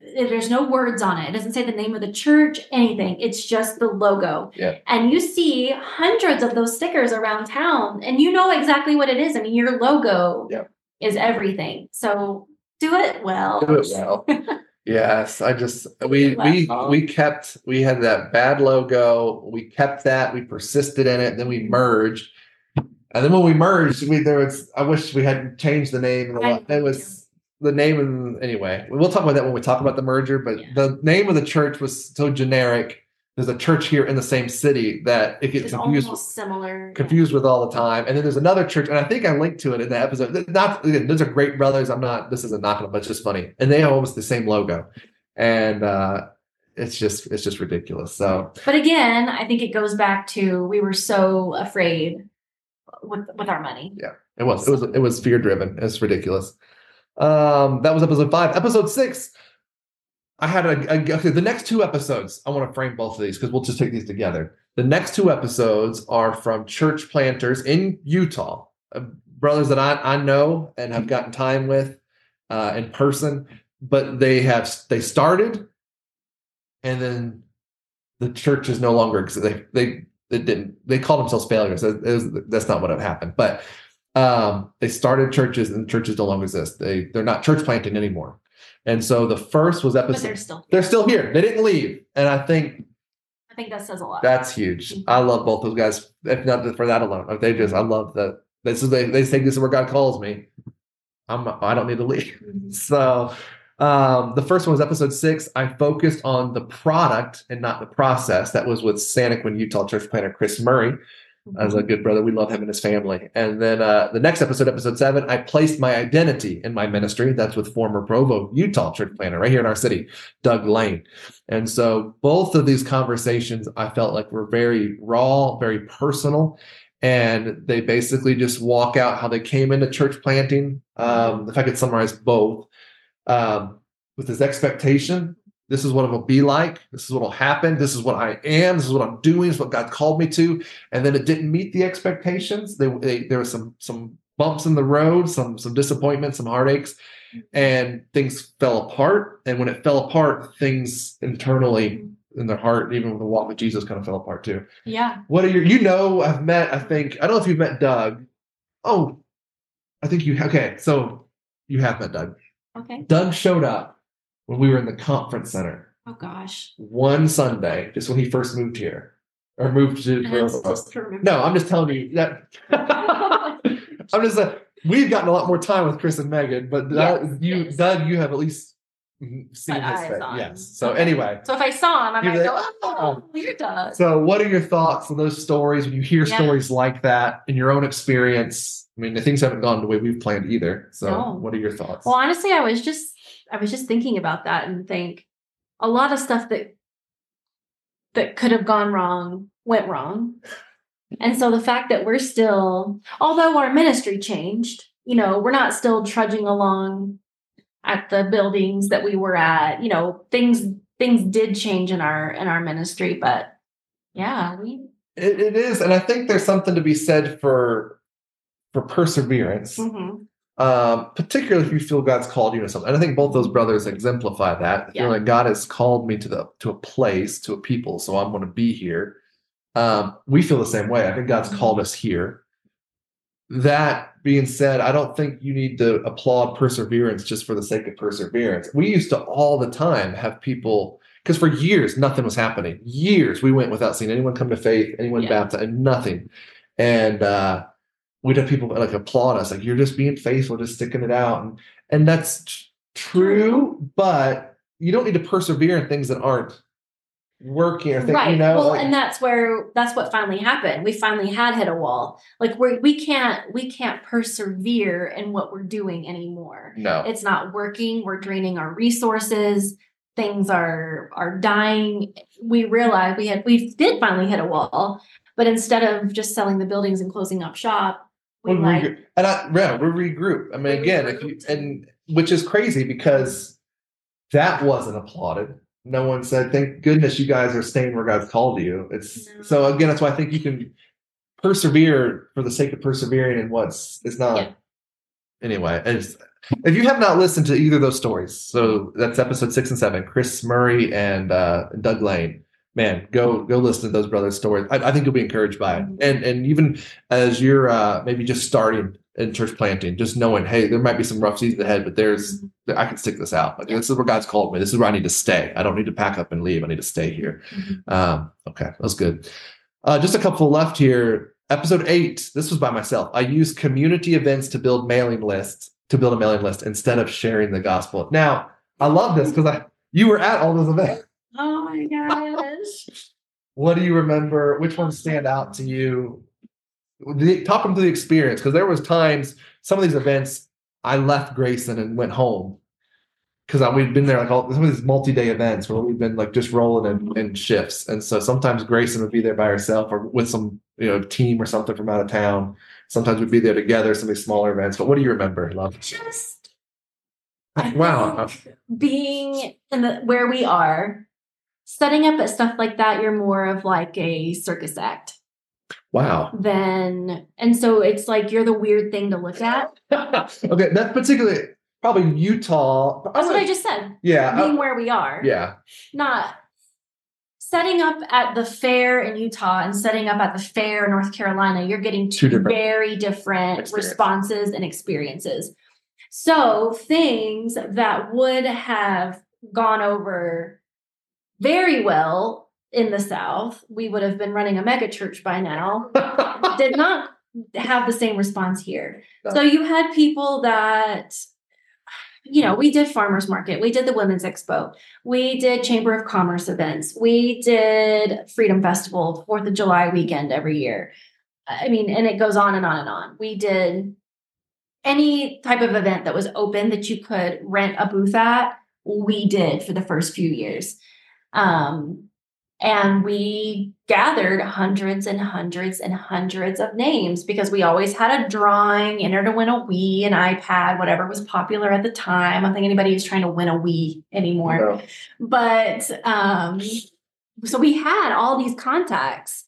[SPEAKER 2] there's no words on it. It doesn't say the name of the church, anything. It's just the logo.
[SPEAKER 1] Yeah.
[SPEAKER 2] And you see hundreds of those stickers around town, and you know exactly what it is. I mean, your logo
[SPEAKER 1] Yeah.
[SPEAKER 2] Is everything. So do it well.
[SPEAKER 1] do it well. *laughs* Yes, I just we we
[SPEAKER 2] Wow.
[SPEAKER 1] we kept we had that bad logo. We kept that. We persisted in it. Then we mm-hmm. merged, and then when we merged, we there was. I wish we hadn't changed the name. It was the name and anyway. We'll talk about that when we talk about the merger. But
[SPEAKER 2] Yeah.
[SPEAKER 1] the name of the church was so generic. There's a church here in the same city that it gets
[SPEAKER 2] It's
[SPEAKER 1] confused
[SPEAKER 2] almost similar. yeah.
[SPEAKER 1] with all the time. And then there's another church, and I think I linked to it in the episode. Not again, those are great brothers. I'm not. This isn't knocking them, but it's just funny, and they have almost the same logo, and uh, it's just it's just ridiculous. So
[SPEAKER 2] But again, I think it goes back to we were so afraid with with our money.
[SPEAKER 1] Yeah, it was it was it was fear driven. It's ridiculous. Um, that was episode five. Episode six. I had a, a okay. The next two episodes, I want to frame both of these because we'll just take these together. The next two episodes are from church planters in Utah, uh, brothers that I, I know and have gotten time with uh, in person. But they have they started, and then the church is no longer because they they they didn't they called themselves failures. Was- that's not what happened, but um, they started churches and churches no longer exist. They they're not church planting anymore. And so the first was
[SPEAKER 2] But
[SPEAKER 1] episode.
[SPEAKER 2] they're still
[SPEAKER 1] They're still here. They didn't leave. And I think
[SPEAKER 2] I think that says a lot.
[SPEAKER 1] that's huge. I love both those guys. If not for that alone, if they just, I love that. This is they, they say this is where God calls me. I'm I don't need to leave.
[SPEAKER 2] Mhm. *laughs*
[SPEAKER 1] So um, the first one was episode six. I focused on the product and not the process. That was with Santaquin Utah church planter Chris Murray as a good brother. We love him and his family. And then uh, the next episode, episode seven, I placed my identity in my ministry. That's with former Provo, Utah church planter right here in our city, Doug Lane. And so both of these conversations I felt like were very raw, very personal. And they basically just walk out how they came into church planting. Um, if I could summarize both, um, with this expectation this is what it will be like. This is what will happen. This is what I am. This is what I'm doing. This is what God called me to. And then it didn't meet the expectations. They, they, there was some some bumps in the road, some some disappointments, some heartaches, and things fell apart. And when it fell apart, things internally in their heart, even with the walk with Jesus, kind of fell apart too.
[SPEAKER 2] Yeah.
[SPEAKER 1] What are your? You know, I've met. I think I don't know if you've met Doug. Oh, I think you. Okay, so you have met Doug.
[SPEAKER 2] Okay.
[SPEAKER 1] Doug showed up when we were in the conference center
[SPEAKER 2] Oh gosh.
[SPEAKER 1] one Sunday, just when he first moved here or moved to.
[SPEAKER 2] And it's just to remember.
[SPEAKER 1] No, I'm just telling you that. *laughs* I'm just uh, we've gotten a lot more time with Chris and Megan, but
[SPEAKER 2] Yes,
[SPEAKER 1] you,
[SPEAKER 2] yes.
[SPEAKER 1] Doug, you have at least seen his face. Yes. So anyway,
[SPEAKER 2] So if I saw him, I might go,
[SPEAKER 1] like,
[SPEAKER 2] oh, you're Doug.
[SPEAKER 1] so what are your thoughts on those stories when you hear
[SPEAKER 2] Yeah.
[SPEAKER 1] stories like that in your own experience? I mean, the things haven't gone the way we've planned either. So,
[SPEAKER 2] No.
[SPEAKER 1] what are your thoughts?
[SPEAKER 2] Well, honestly, I was just I was just thinking about that and think a lot of stuff that that could have gone wrong went wrong. And so the fact that we're still, although our ministry changed, you know, we're not still trudging along at the buildings that we were at. You know, things things did change in our in our ministry, but yeah, we
[SPEAKER 1] It, it is, and I think there's something to be said for for perseverance,
[SPEAKER 2] mhm.
[SPEAKER 1] Um, particularly if you feel God's called you to something. And I think both those brothers exemplify that.
[SPEAKER 2] Yeah.
[SPEAKER 1] You're like God has called me to the to a place, to a people, so I'm going to be here. Um, we feel the same way. I think God's called us here. That being said, I don't think you need to applaud perseverance just for the sake of perseverance. We used to all the time have people because for years nothing was happening. Years we went without seeing anyone come to faith, anyone
[SPEAKER 2] Yeah.
[SPEAKER 1] baptized, nothing. And uh, we'd have people like applaud us, like you're just being faithful, just sticking it out, and and that's t- true. But you don't need to persevere in things that aren't working or things.
[SPEAKER 2] right.
[SPEAKER 1] You know,
[SPEAKER 2] well,
[SPEAKER 1] like-
[SPEAKER 2] and that's where that's what finally happened. We finally had hit a wall. Like we we can't we can't persevere in what we're doing anymore.
[SPEAKER 1] no,
[SPEAKER 2] It's not working. We're draining our resources. Things are are dying. We realized we had we did finally hit a wall, but instead of just selling the buildings and closing up shop, we
[SPEAKER 1] we
[SPEAKER 2] like
[SPEAKER 1] regroup. and I, yeah, we regroup. I mean,
[SPEAKER 2] We
[SPEAKER 1] again, if you and which is crazy because that wasn't applauded. No one said, "Thank goodness you guys are staying where God's called you." It's
[SPEAKER 2] No.
[SPEAKER 1] so again. That's why I think you can persevere for the sake of persevering in what's it's not.
[SPEAKER 2] Yeah.
[SPEAKER 1] Anyway, it's, if you have not listened to either of those stories, so that's episode six and seven, Chris Murray and uh, Doug Lane. Man, go go listen to those brothers' stories. I, I think you'll be encouraged by it, and and even as you're uh, maybe just starting in church planting, just knowing, hey, there might be some rough seasons ahead, but there's I can stick this out. Like this is where God's called me. This is where I need to stay. I don't need to pack up and leave. I need to stay here.
[SPEAKER 2] Mhm.
[SPEAKER 1] Um, okay, that's good. Uh, just a couple left here. Episode eight. This was by myself. I used community events to build mailing lists to build a mailing list instead of sharing the gospel. Now, I love this because I you were at all those events.
[SPEAKER 2] Oh my gosh.
[SPEAKER 1] What do you remember? Which ones stand out to you? The, talk them through the experience because there was times some of these events I left Grayson and went home because we'd been there like all some of these multi-day events where we've been like just rolling in, in shifts, and so sometimes Grayson would be there by herself or with some you know team or something from out of town. Sometimes we'd be there together, some of these smaller events. But what do you remember, love?
[SPEAKER 2] Just
[SPEAKER 1] Wow.
[SPEAKER 2] being in the where we are, setting up at stuff like that, you're more of like a circus act
[SPEAKER 1] Wow.
[SPEAKER 2] Then, and so it's like you're the weird thing to look at. *laughs*
[SPEAKER 1] okay, that's particularly probably Utah.
[SPEAKER 2] That's what I just said.
[SPEAKER 1] yeah. I-
[SPEAKER 2] Being where we are.
[SPEAKER 1] yeah.
[SPEAKER 2] Not setting up at the fair in Utah and setting up at the fair in North Carolina, you're getting
[SPEAKER 1] Two
[SPEAKER 2] two,
[SPEAKER 1] different
[SPEAKER 2] very different
[SPEAKER 1] experiences.
[SPEAKER 2] responses and experiences. So things that would have gone over very well in the South, we would have been running a mega church by now, *laughs* did not have the same response here. So you had people that, you know, we did farmers market, we did the women's expo, we did chamber of commerce events, we did freedom festival, Fourth of July weekend every year. I mean, and it goes on and on and on. We did any type of event that was open that you could rent a booth at. We did for the first few years. Um, and we gathered hundreds and hundreds and hundreds of names because we always had a drawing, enter to win a Wii, an iPad, whatever was popular at the time. I don't think anybody is trying to win a Wii anymore.
[SPEAKER 1] No.
[SPEAKER 2] But um, so we had all these contacts,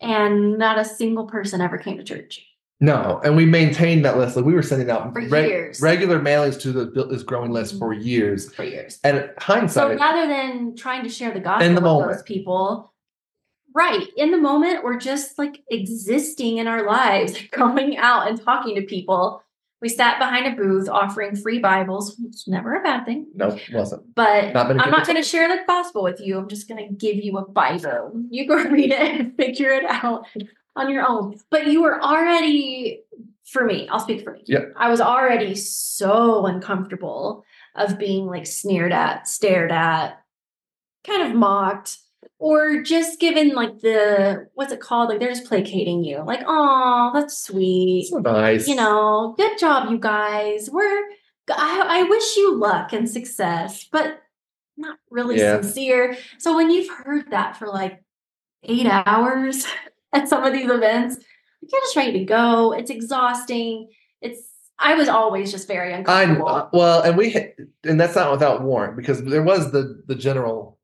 [SPEAKER 2] and not a single person ever came to church.
[SPEAKER 1] No, and we maintained that list. Like we were sending out
[SPEAKER 2] years.
[SPEAKER 1] regular mailings to the built this growing list for mm-hmm. years.
[SPEAKER 2] for years.
[SPEAKER 1] And hindsight.
[SPEAKER 2] So rather than trying to share the gospel
[SPEAKER 1] In the
[SPEAKER 2] with
[SPEAKER 1] moment.
[SPEAKER 2] those people, right in the moment, we're just like existing in our lives, *laughs* going out and talking to people. We sat behind a booth offering free Bibles. It's never a bad thing.
[SPEAKER 1] no, it wasn't.
[SPEAKER 2] But
[SPEAKER 1] Not
[SPEAKER 2] I'm not going to share the gospel with you. I'm just going to give you a Bible. You go read it and *laughs* figure it out on your own. But you were already, for me, I'll speak for me.
[SPEAKER 1] Yeah.
[SPEAKER 2] I was already so uncomfortable of being like sneered at, stared at, kind of mocked, or just given like the, what's it called? Like they're just placating you. Like, oh, that's sweet
[SPEAKER 1] So nice.
[SPEAKER 2] you know, good job, you guys. We're, I, I wish you luck and success, but not really
[SPEAKER 1] Yeah.
[SPEAKER 2] sincere. So when you've heard that for like eight hours *laughs* *laughs* at some of these events, you're just ready to go. It's exhausting. it's I was always just very
[SPEAKER 1] I
[SPEAKER 2] uncomfortable.
[SPEAKER 1] uh, well, and we and that's not without warrant because there was the the general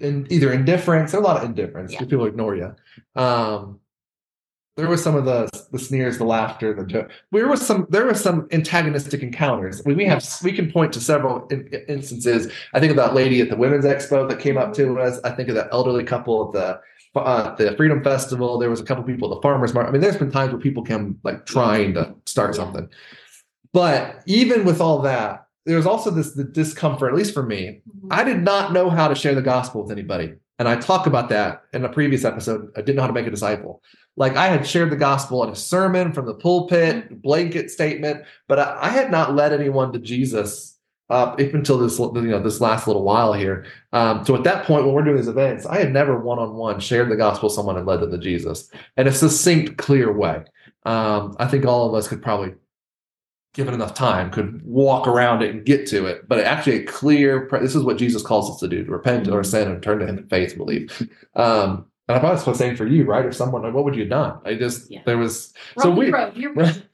[SPEAKER 1] in either indifference, there's a lot of indifference
[SPEAKER 2] Yeah.
[SPEAKER 1] people ignore you. Um, there was some of the the sneers, the laughter, the joke. There was some there was some antagonistic encounters. We, we have we can point to several in, instances. I think of that lady at the women's expo that came up to us. I think of that elderly couple at the uh, the Freedom Festival. There was a couple people at the farmers market. I mean, there's been times where people come like trying to start something. But even with all that, there was also this the discomfort, at least for me.
[SPEAKER 2] Mhm.
[SPEAKER 1] I did not know how to share the gospel with anybody. And I talk about that in a previous episode. I didn't know how to make a disciple. Like I had shared the gospel in a sermon from the pulpit, blanket statement, but I, I had not led anyone to Jesus up up until this you know this last little while here. Um, so at that point, when we're doing these events, I had never one on one shared the gospel with someone and led them to Jesus in a succinct, clear way. Um, I think all of us could probably given enough time, could walk around it and get to it. But actually, a clear. pre- This is what Jesus calls us to do: to repent of our sin and turn to Him in faith and believe. Um, and I thought it's the same for you, right? If someone, what would you have done? I just
[SPEAKER 2] Yeah.
[SPEAKER 1] there was so we
[SPEAKER 2] road.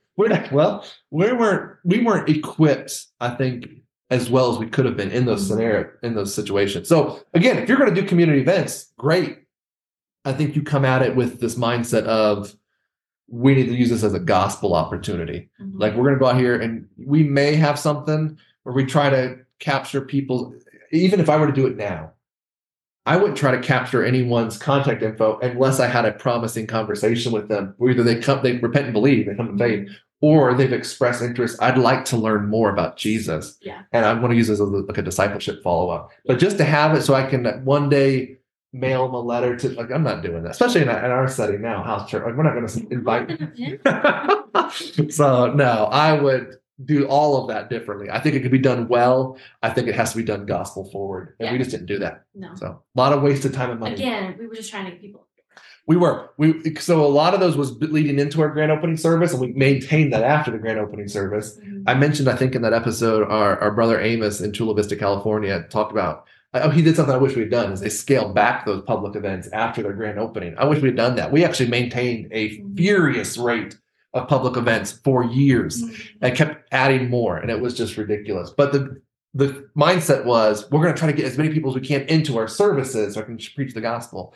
[SPEAKER 2] *laughs*
[SPEAKER 1] We're not, well, we weren't we weren't equipped. I think as well as we could have been in those scenario in those situations. So again, if you're going to do community events, great. I think you come at it with this mindset of we need to use this as a gospel opportunity
[SPEAKER 2] Mhm.
[SPEAKER 1] like we're going to go out here and we may have something where we try to capture people even if i were to do it now i wouldn't try to capture anyone's contact info unless i had a promising conversation with them where either they come they repent and believe they come to faith or they've expressed interest i'd like to learn more about jesus
[SPEAKER 2] Yeah.
[SPEAKER 1] and i want to use this as a, like a discipleship follow-up but just to have it so i can one day mail them a letter to like i'm not doing that especially in, our- in our setting now house church like we're not going to invite *laughs* so no, I would do all of that differently. I think it could be done well. I think it has to be done gospel forward, and we just didn't do that.
[SPEAKER 2] No.
[SPEAKER 1] So a lot of wasted time and money.
[SPEAKER 2] Again, we were just trying to get people.
[SPEAKER 1] We were we so a lot of those was leading into our grand opening service, and we maintained that after the grand opening service. Mm-hmm. I mentioned, I think, in that episode, our, our brother Amos in Chula Vista, California, talked about. Oh, he did something I wish we'd done. Is they scaled back those public events after their grand opening. I wish we'd done that. We actually maintained a mm-hmm. furious rate of public events for years mm-hmm. and kept adding more, and it was just ridiculous. But the the mindset was we're going to try to get as many people as we can into our services so I can preach the gospel.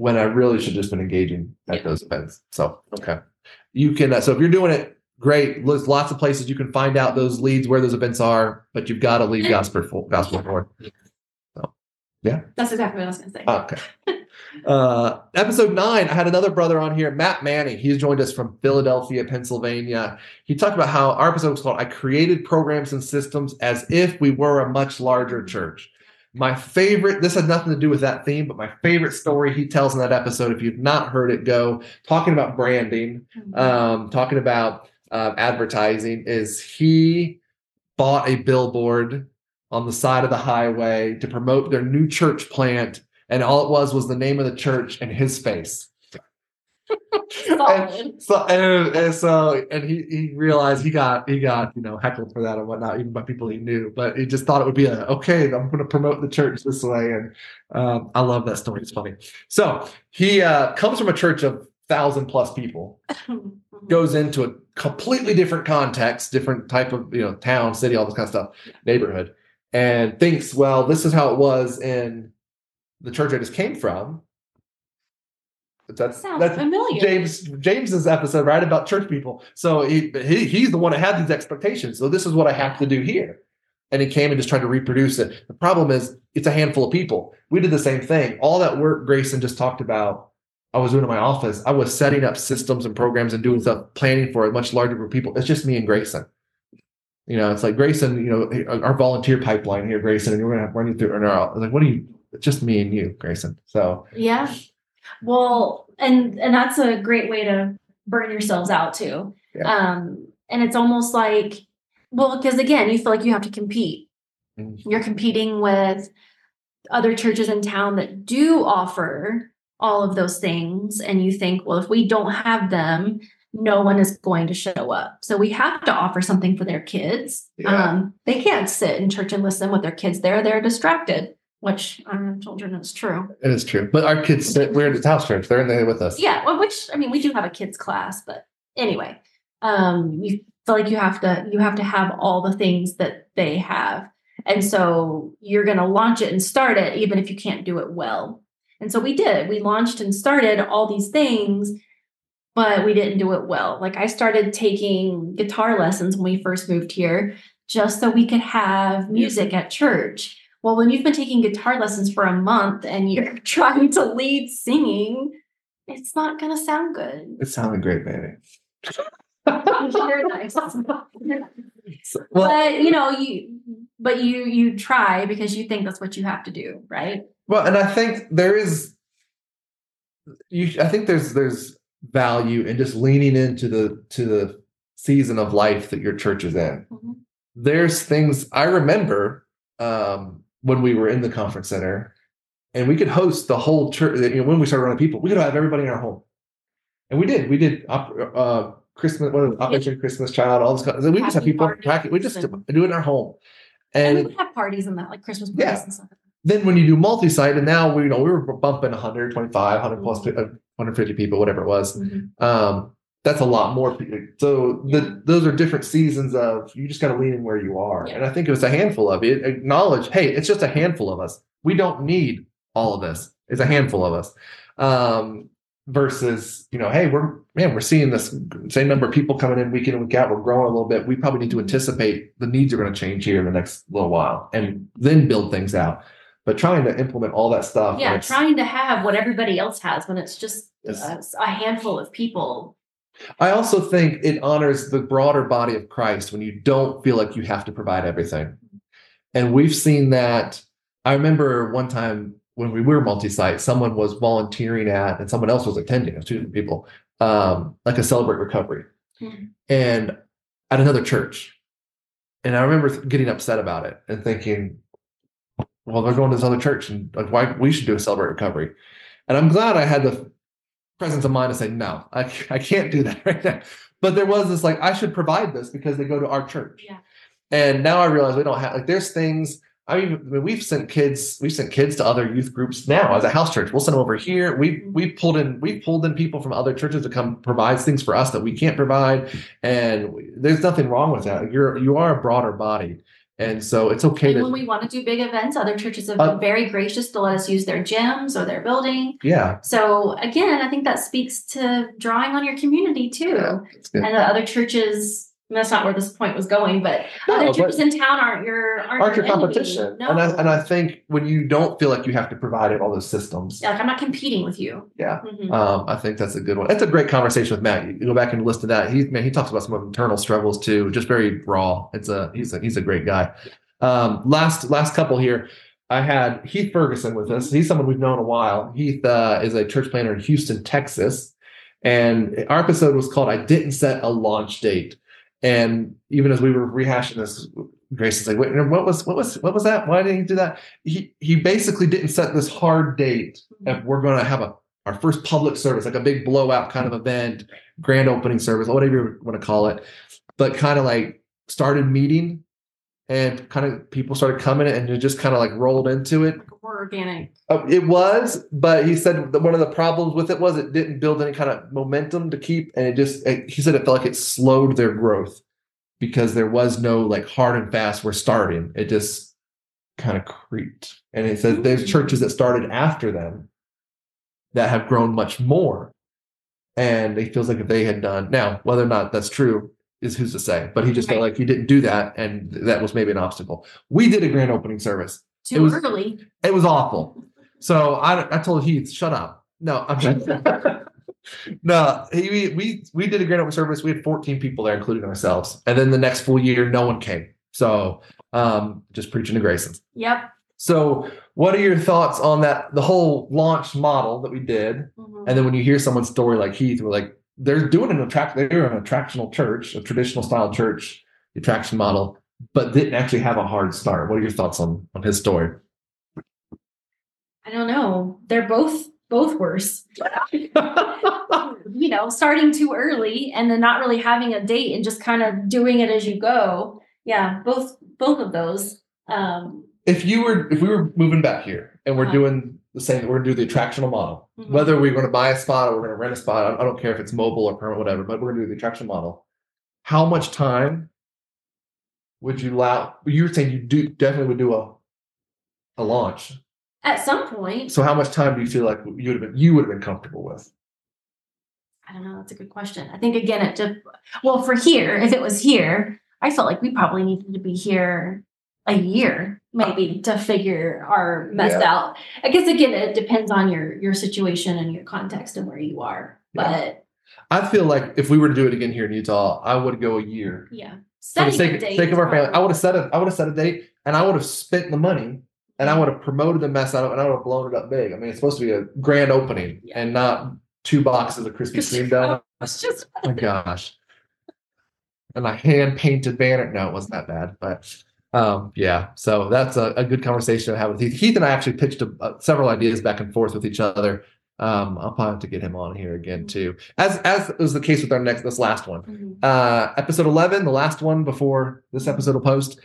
[SPEAKER 1] When I really should just been engaging at
[SPEAKER 2] Yeah.
[SPEAKER 1] those events. So okay, you can. Uh, so if you're doing it, great. There's lots of places you can find out those leads where those events are, but you've got to leave gospel for, gospel forward.
[SPEAKER 2] That's exactly what I was going to say.
[SPEAKER 1] Okay. Uh, episode nine, I had another brother on here, Matt Manning. He's joined us from Philadelphia, Pennsylvania. He talked about how our episode was called I Created Programs and Systems as if we were a much larger church. My favorite, this had nothing to do with that theme, but my favorite story he tells in that episode, if you've not heard it, go talking about branding,
[SPEAKER 2] Mhm.
[SPEAKER 1] um, talking about uh, advertising, is he bought a billboard on the side of the highway to promote their new church plant, and all it was was the name of the church and his face. *laughs* And so and, and so and he he realized he got he got you know heckled for that and whatnot even by people he knew but he just thought it would be a okay i'm going to promote the church this way and um, i love that story it's funny so he uh, comes from a church of thousand plus people
[SPEAKER 2] Mhm.
[SPEAKER 1] goes into a completely different context, different type of you know town, city, all this kind of stuff, neighborhood, and thinks, well, this is how it was in the church I just came from. That's
[SPEAKER 2] Sounds
[SPEAKER 1] that's
[SPEAKER 2] familiar.
[SPEAKER 1] James James's episode, right, about church people. So he, he he's the one that had these expectations. So this is what I have to do here. And he came and just tried to reproduce it. The problem is it's a handful of people. We did the same thing. All that work Grayson just talked about I was doing in my office. I was setting up systems and programs and doing stuff, planning for a much larger group of people. It's just me and Grayson. You know, it's like Grayson, you know, our volunteer pipeline here, Grayson, and we're gonna have run you through and I was like, what do you it's just me and you, Grayson. So
[SPEAKER 2] Yeah. Well, and and that's a great way to burn yourselves out too.
[SPEAKER 1] Yeah.
[SPEAKER 2] Um, and it's almost like, well, because again, you feel like you have to compete.
[SPEAKER 1] Mhm.
[SPEAKER 2] You're competing with other churches in town that do offer all of those things, and you think, well, if we don't have them, no one is going to show up. So we have to offer something for their kids.
[SPEAKER 1] Yeah.
[SPEAKER 2] Um, they can't sit in church and listen with their kids there; they're distracted. Which our children is true.
[SPEAKER 1] it is true. But our kids we're at house church. They're in there with us.
[SPEAKER 2] Yeah, well, which I mean, we do have a kids class, but anyway, um, you feel like you have to you have to have all the things that they have. And so you're going to launch it and start it even if you can't do it well. And so we did. We launched and started all these things, but we didn't do it well. Like I started taking guitar lessons when we first moved here just so we could have music at church. Well, when you've been taking guitar lessons for a month and you're *laughs* trying to lead singing, it's not going to sound good.
[SPEAKER 1] It sounded great, baby. *laughs*
[SPEAKER 2] You're nice.
[SPEAKER 1] So- well,
[SPEAKER 2] but you know, you but you you try because you think that's what you have to do, right?
[SPEAKER 1] well, and I think there is, you. I think there's there's value in just leaning into the to the season of life that your church is in.
[SPEAKER 2] Mhm.
[SPEAKER 1] There's things I remember um, when we were in the conference center, and we could host the whole church. You know, when we started running people, we could have everybody in our home, and we did. We did uh, Christmas, what Operation Christmas Child, all this. Kind of, we just have people
[SPEAKER 2] parties
[SPEAKER 1] pack it. We just
[SPEAKER 2] and-
[SPEAKER 1] do it in our home,
[SPEAKER 2] And,
[SPEAKER 1] and
[SPEAKER 2] we would have parties and that, like Christmas parties
[SPEAKER 1] Yeah.
[SPEAKER 2] and stuff.
[SPEAKER 1] then when you do multi-site and now we you know we were bumping 125 100 plus
[SPEAKER 2] Mm-hmm.
[SPEAKER 1] pe- uh, 150 people whatever it was
[SPEAKER 2] Mhm.
[SPEAKER 1] um that's a lot more so the, those are different seasons of you just got to lean in where you are. And i think it was a handful of it acknowledge hey it's just a handful of us. We don't need all of this. It's a handful of us. Um versus you know hey we're man we're seeing this same number of people coming in week in and week out. We're growing a little bit. We probably need to anticipate the needs are going to change here in the next little while and then build things out. But trying to implement all that stuff
[SPEAKER 2] Yeah, trying to have what everybody else has when it's just a handful of people.
[SPEAKER 1] I also think it honors the broader body of Christ when you don't feel like you have to provide everything. And we've seen that. I remember one time when we were multi-site, someone was volunteering at, and someone else was attending. It was two different people, um, like a celebrate recovery,
[SPEAKER 2] Mhm.
[SPEAKER 1] and at another church. And I remember getting upset about it and thinking, "Well, they're going to this other church, and like, why we should do a celebrate recovery." And I'm glad I had the presence of mind to say, no, I, I can't do that *laughs* right now. But there was this like, I should provide this because they go to our church.
[SPEAKER 2] Yeah.
[SPEAKER 1] And now I realize we don't have like there's things. I mean, I mean, we've sent kids, we've sent kids to other youth groups now as a house church. We'll send them over here. We mm-hmm. we pulled in, we pulled in people from other churches to come provide things for us that we can't provide. And there's nothing wrong with that. You're you are a broader body. And so it's okay
[SPEAKER 2] And when we want to do big events, other churches have
[SPEAKER 1] Uh,
[SPEAKER 2] been very gracious to let us use their gyms or their building.
[SPEAKER 1] yeah.
[SPEAKER 2] So again, I think that speaks to drawing on your community too.
[SPEAKER 1] Yeah.
[SPEAKER 2] And the other churches, that's not where this point was going, but
[SPEAKER 1] No,
[SPEAKER 2] other churches in town aren't your aren't,
[SPEAKER 1] aren't your competition.
[SPEAKER 2] No.
[SPEAKER 1] And I and I think when you don't feel like you have to provide all those systems,
[SPEAKER 2] yeah, like I'm not competing with you.
[SPEAKER 1] Yeah.
[SPEAKER 2] Mhm.
[SPEAKER 1] Um, I think that's a good one. That's a great conversation with Matt. You go back and listen to that. He man, he talks about some of internal struggles too, just very raw. It's a he's a he's a great guy. Um, last last couple here. I had Heath Ferguson with us. He's someone we've known a while. Heath uh, is a church planter in Houston, Texas, and our episode was called "I Didn't Set a Launch Date." And even as we were rehashing this, Grace is like, "Wait, what was what was what was that? Why didn't he do that?" He he basically didn't set this hard date if we're going to have a our first public service, like a big blowout kind of event, grand opening service, whatever you want to call it, but kind of like started meeting and kind of people started coming and it just kind of like rolled into it.
[SPEAKER 2] Organic.
[SPEAKER 1] Uh, It was, but he said that one of the problems with it was it didn't build any kind of momentum to keep, and it just it, he said it felt like it slowed their growth because there was no like hard and fast. We're starting. It just kind of creeped, and he said there's churches that started after them that have grown much more, and he feels like if they had done now whether or not that's true is who's to say, but he just felt like he didn't do that, and that was maybe an obstacle. We did a grand opening service
[SPEAKER 2] Too
[SPEAKER 1] was-
[SPEAKER 2] early.
[SPEAKER 1] it was awful. So I, I told Heath, shut up. No, I'm just *laughs* no. He, we we we did a grand open service. We had 14 people there, including ourselves. And then the next full year, no one came. So um, just preaching to Graysons.
[SPEAKER 2] Yep.
[SPEAKER 1] So what are your thoughts on that? The whole launch model that we did,
[SPEAKER 2] Mhm.
[SPEAKER 1] and then when you hear someone's story like Heath, we're like, they're doing an attract. They're an attractional church, a traditional style church, the attraction model, but didn't actually have a hard start. What are your thoughts on on his story?
[SPEAKER 2] I don't know. They're both both worse. you know, starting too early and then not really having a date and just kind of doing it as you go. Yeah, both both of those. Um
[SPEAKER 1] if you were if we were moving back here and we're
[SPEAKER 2] Uh-huh.
[SPEAKER 1] doing the same we're gonna do the attractional model
[SPEAKER 2] Mhm.
[SPEAKER 1] whether we're going to buy a spot or we're going to rent a spot I- i don't care if it's mobile or permanent whatever but we're going to do the attraction model how much time would you allow? You were saying you do definitely would do a a launch.
[SPEAKER 2] At some point,
[SPEAKER 1] So how much time do you feel like you would have been you would have been comfortable with?
[SPEAKER 2] I don't know. That's a good question. I think again, it just well for here. If it was here, I felt like we probably needed to be here a year maybe to figure our mess
[SPEAKER 1] Yeah.
[SPEAKER 2] out. I guess again, it depends on your your situation and your context and where you are. But
[SPEAKER 1] I feel like if we were to do it again here in Utah, I would go a year.
[SPEAKER 2] yeah,
[SPEAKER 1] For the sake, sake of our family, I would have set a I would have set a date and I would have spent the money and I would have promoted the mess out of it and I would have blown it up big. I mean, it's supposed to be a grand opening
[SPEAKER 2] Yeah.
[SPEAKER 1] and not two boxes of Krispy Kreme donuts.
[SPEAKER 2] Just
[SPEAKER 1] Oh my gosh. And a hand painted banner. No, it wasn't that bad, but um, yeah. So that's a, a good conversation to have with Heath. Heath and I actually pitched a, uh, several ideas back and forth with each other. Um, I'll probably have to get him on here again too, as as was the case with our next this last one.
[SPEAKER 2] Mhm.
[SPEAKER 1] Uh, episode eleven, the last one before this episode will post,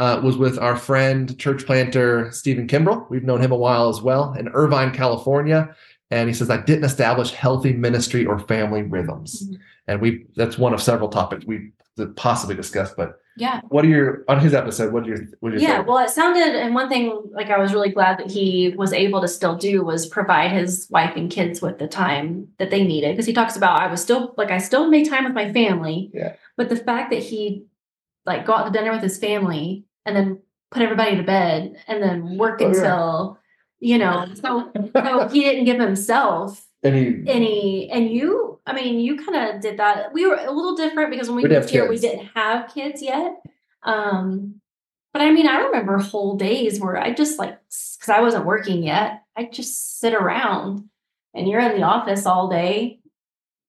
[SPEAKER 1] uh, was with our friend church planter Stephen Kimbrell. We've known him a while as well in Irvine, California. And he says, I didn't establish healthy ministry or family rhythms.
[SPEAKER 2] Mhm.
[SPEAKER 1] And we that's one of several topics we possibly discussed. But
[SPEAKER 2] yeah.
[SPEAKER 1] what are your on his episode? What are your what are your
[SPEAKER 2] Yeah,
[SPEAKER 1] favorite?
[SPEAKER 2] well, it sounded, and one thing like I was really glad that he was able to still do was provide his wife and kids with the time that they needed. Because he talks about I was still like I still made time with my family.
[SPEAKER 1] Yeah.
[SPEAKER 2] But the fact that he like go out to dinner with his family and then put everybody to bed and then work
[SPEAKER 1] Oh, yeah.
[SPEAKER 2] until you know, so so he didn't give himself
[SPEAKER 1] he
[SPEAKER 2] any and you i mean you kind of did that. We were a little different because when we moved here we didn't have kids yet. Um but i mean i remember whole days where i just like because i wasn't working yet i just sit around and you're in the office all day.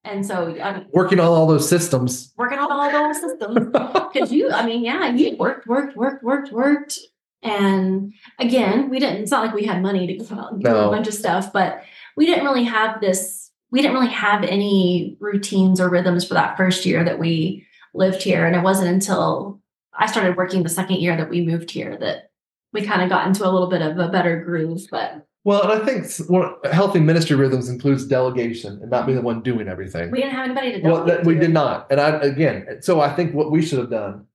[SPEAKER 2] And so i'm
[SPEAKER 1] working on all those systems.
[SPEAKER 2] working on all those systems. *laughs* Because you i mean yeah you worked worked worked worked worked. And again we didn't it's not like we had money to go out and do
[SPEAKER 1] No.
[SPEAKER 2] a bunch of stuff but we didn't really have this we didn't really have any routines or rhythms for that first year that we lived here and it wasn't until i started working the second year that we moved here that we kind of got into a little bit of a better groove but
[SPEAKER 1] Well, and I think healthy ministry rhythms includes delegation and not being the one doing everything.
[SPEAKER 2] we didn't have anybody to
[SPEAKER 1] do
[SPEAKER 2] Well,
[SPEAKER 1] that we did not. And I again, so I think what we should have done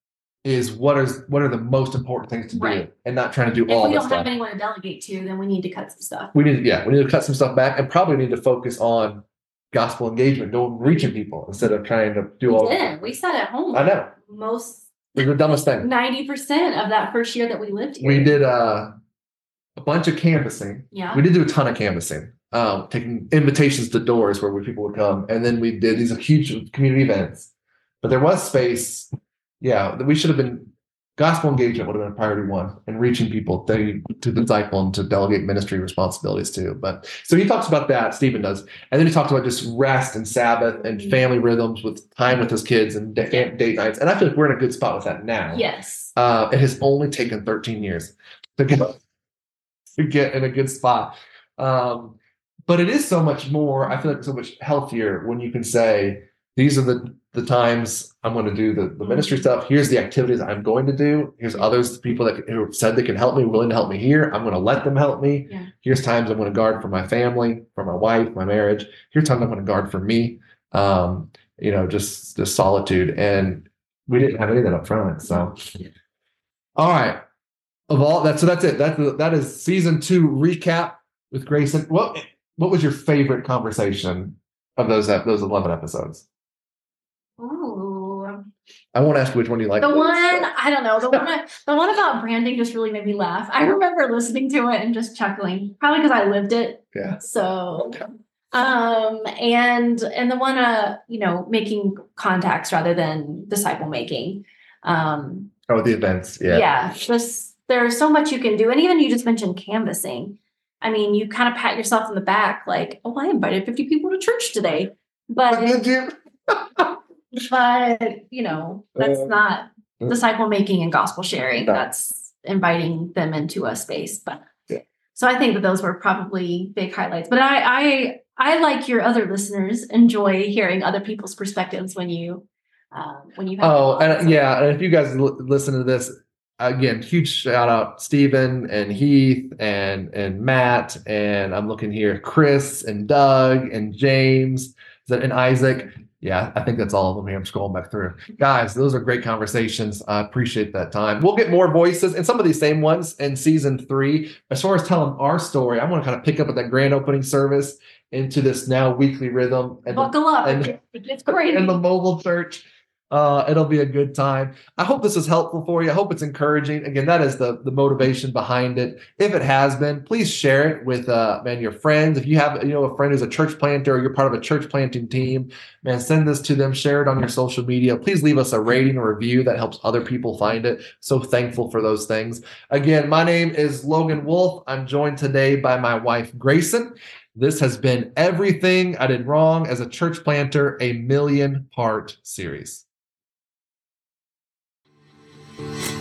[SPEAKER 1] is what is what are the most important things to do
[SPEAKER 2] Right.
[SPEAKER 1] and not trying to do
[SPEAKER 2] if
[SPEAKER 1] all
[SPEAKER 2] we don't
[SPEAKER 1] stuff.
[SPEAKER 2] have anyone to delegate to then we need to cut some stuff
[SPEAKER 1] we need, yeah, we need to cut some stuff back and probably need to focus on gospel engagement, going reaching people instead of trying to do
[SPEAKER 2] we
[SPEAKER 1] all.
[SPEAKER 2] didn't we sat at home
[SPEAKER 1] I know
[SPEAKER 2] most
[SPEAKER 1] it's the dumbest thing.
[SPEAKER 2] ninety percent of that first year that we lived here.
[SPEAKER 1] We did uh, a bunch of canvassing.
[SPEAKER 2] yeah.
[SPEAKER 1] We did do a ton of canvassing, um, taking invitations to doors where people would come, and then we did these huge community events. But there was space. Yeah, we should have been. Gospel engagement would have been a priority one, and reaching people to, to disciple and to delegate ministry responsibilities too. But so he talks about that. Stephen does, and then he talks about just rest and Sabbath and
[SPEAKER 2] Mhm.
[SPEAKER 1] family rhythms with time with his kids and da- date nights. And I feel like we're in a good spot with that now.
[SPEAKER 2] Yes.
[SPEAKER 1] Uh, it has only taken 13 years to get to get in a good spot. Um, but it is so much more. I feel like so much healthier when you can say these are the the times I'm going to do the, the ministry stuff. Here's the activities I'm going to do. Here's others people that who said they can help me, willing to help me here. I'm going to let them help me.
[SPEAKER 2] Yeah.
[SPEAKER 1] Here's times I'm going to guard for my family, for my wife, my marriage. Here's times I'm going to guard for me. Um, you know, just just solitude. And we didn't have any of that up front. So all right. Of all that, so that's it. That that is season two recap with Grayson. What what was your favorite conversation of those those eleven episodes? I won't ask which one you like.
[SPEAKER 2] The one I don't know. The one *laughs* the one about branding just really made me laugh. I remember listening to it and just chuckling, probably because I lived it.
[SPEAKER 1] Yeah.
[SPEAKER 2] So um and and the one uh you know making contacts rather than disciple making um
[SPEAKER 1] Oh, the events. Yeah.
[SPEAKER 2] yeah, just there's so much you can do and even you just mentioned canvassing i mean you kind of pat yourself in the back like oh i invited 50 people to church today but? *laughs* *laughs* but you know that's
[SPEAKER 1] Uh,
[SPEAKER 2] not disciple making and gospel sharing
[SPEAKER 1] No.
[SPEAKER 2] that's inviting them into a space but
[SPEAKER 1] Yeah.
[SPEAKER 2] so i think that those were probably big highlights but i i i like your other listeners enjoy hearing other people's perspectives when you um when you have
[SPEAKER 1] Oh, and yeah, and if you guys l- listen to this again, huge shout out Stephen and Heath and and Matt and I'm looking here, Chris and Doug and James. in Isaac? Yeah, I think that's all of them here. I'm scrolling back through. Guys, those are great conversations. I appreciate that time. We'll get more voices and some of these same ones in season three. As far as telling our story, I want to kind of pick up at that grand opening service into this now weekly rhythm and
[SPEAKER 2] Buckle up.
[SPEAKER 1] and-
[SPEAKER 2] it's great.
[SPEAKER 1] in the mobile church. Uh, it'll be a good time. I hope this is helpful for you. I hope it's encouraging. Again, that is the the motivation behind it. If it has been, please share it with uh man your friends. If you have you know a friend who's a church planter or you're part of a church planting team, man, send this to them. Share it on your social media. Please leave us a rating or review that helps other people find it. So thankful for those things. Again, my name is Logan Wolf. I'm joined today by my wife Grayson. This has been everything I did wrong as a church planter, a million part series. Thank you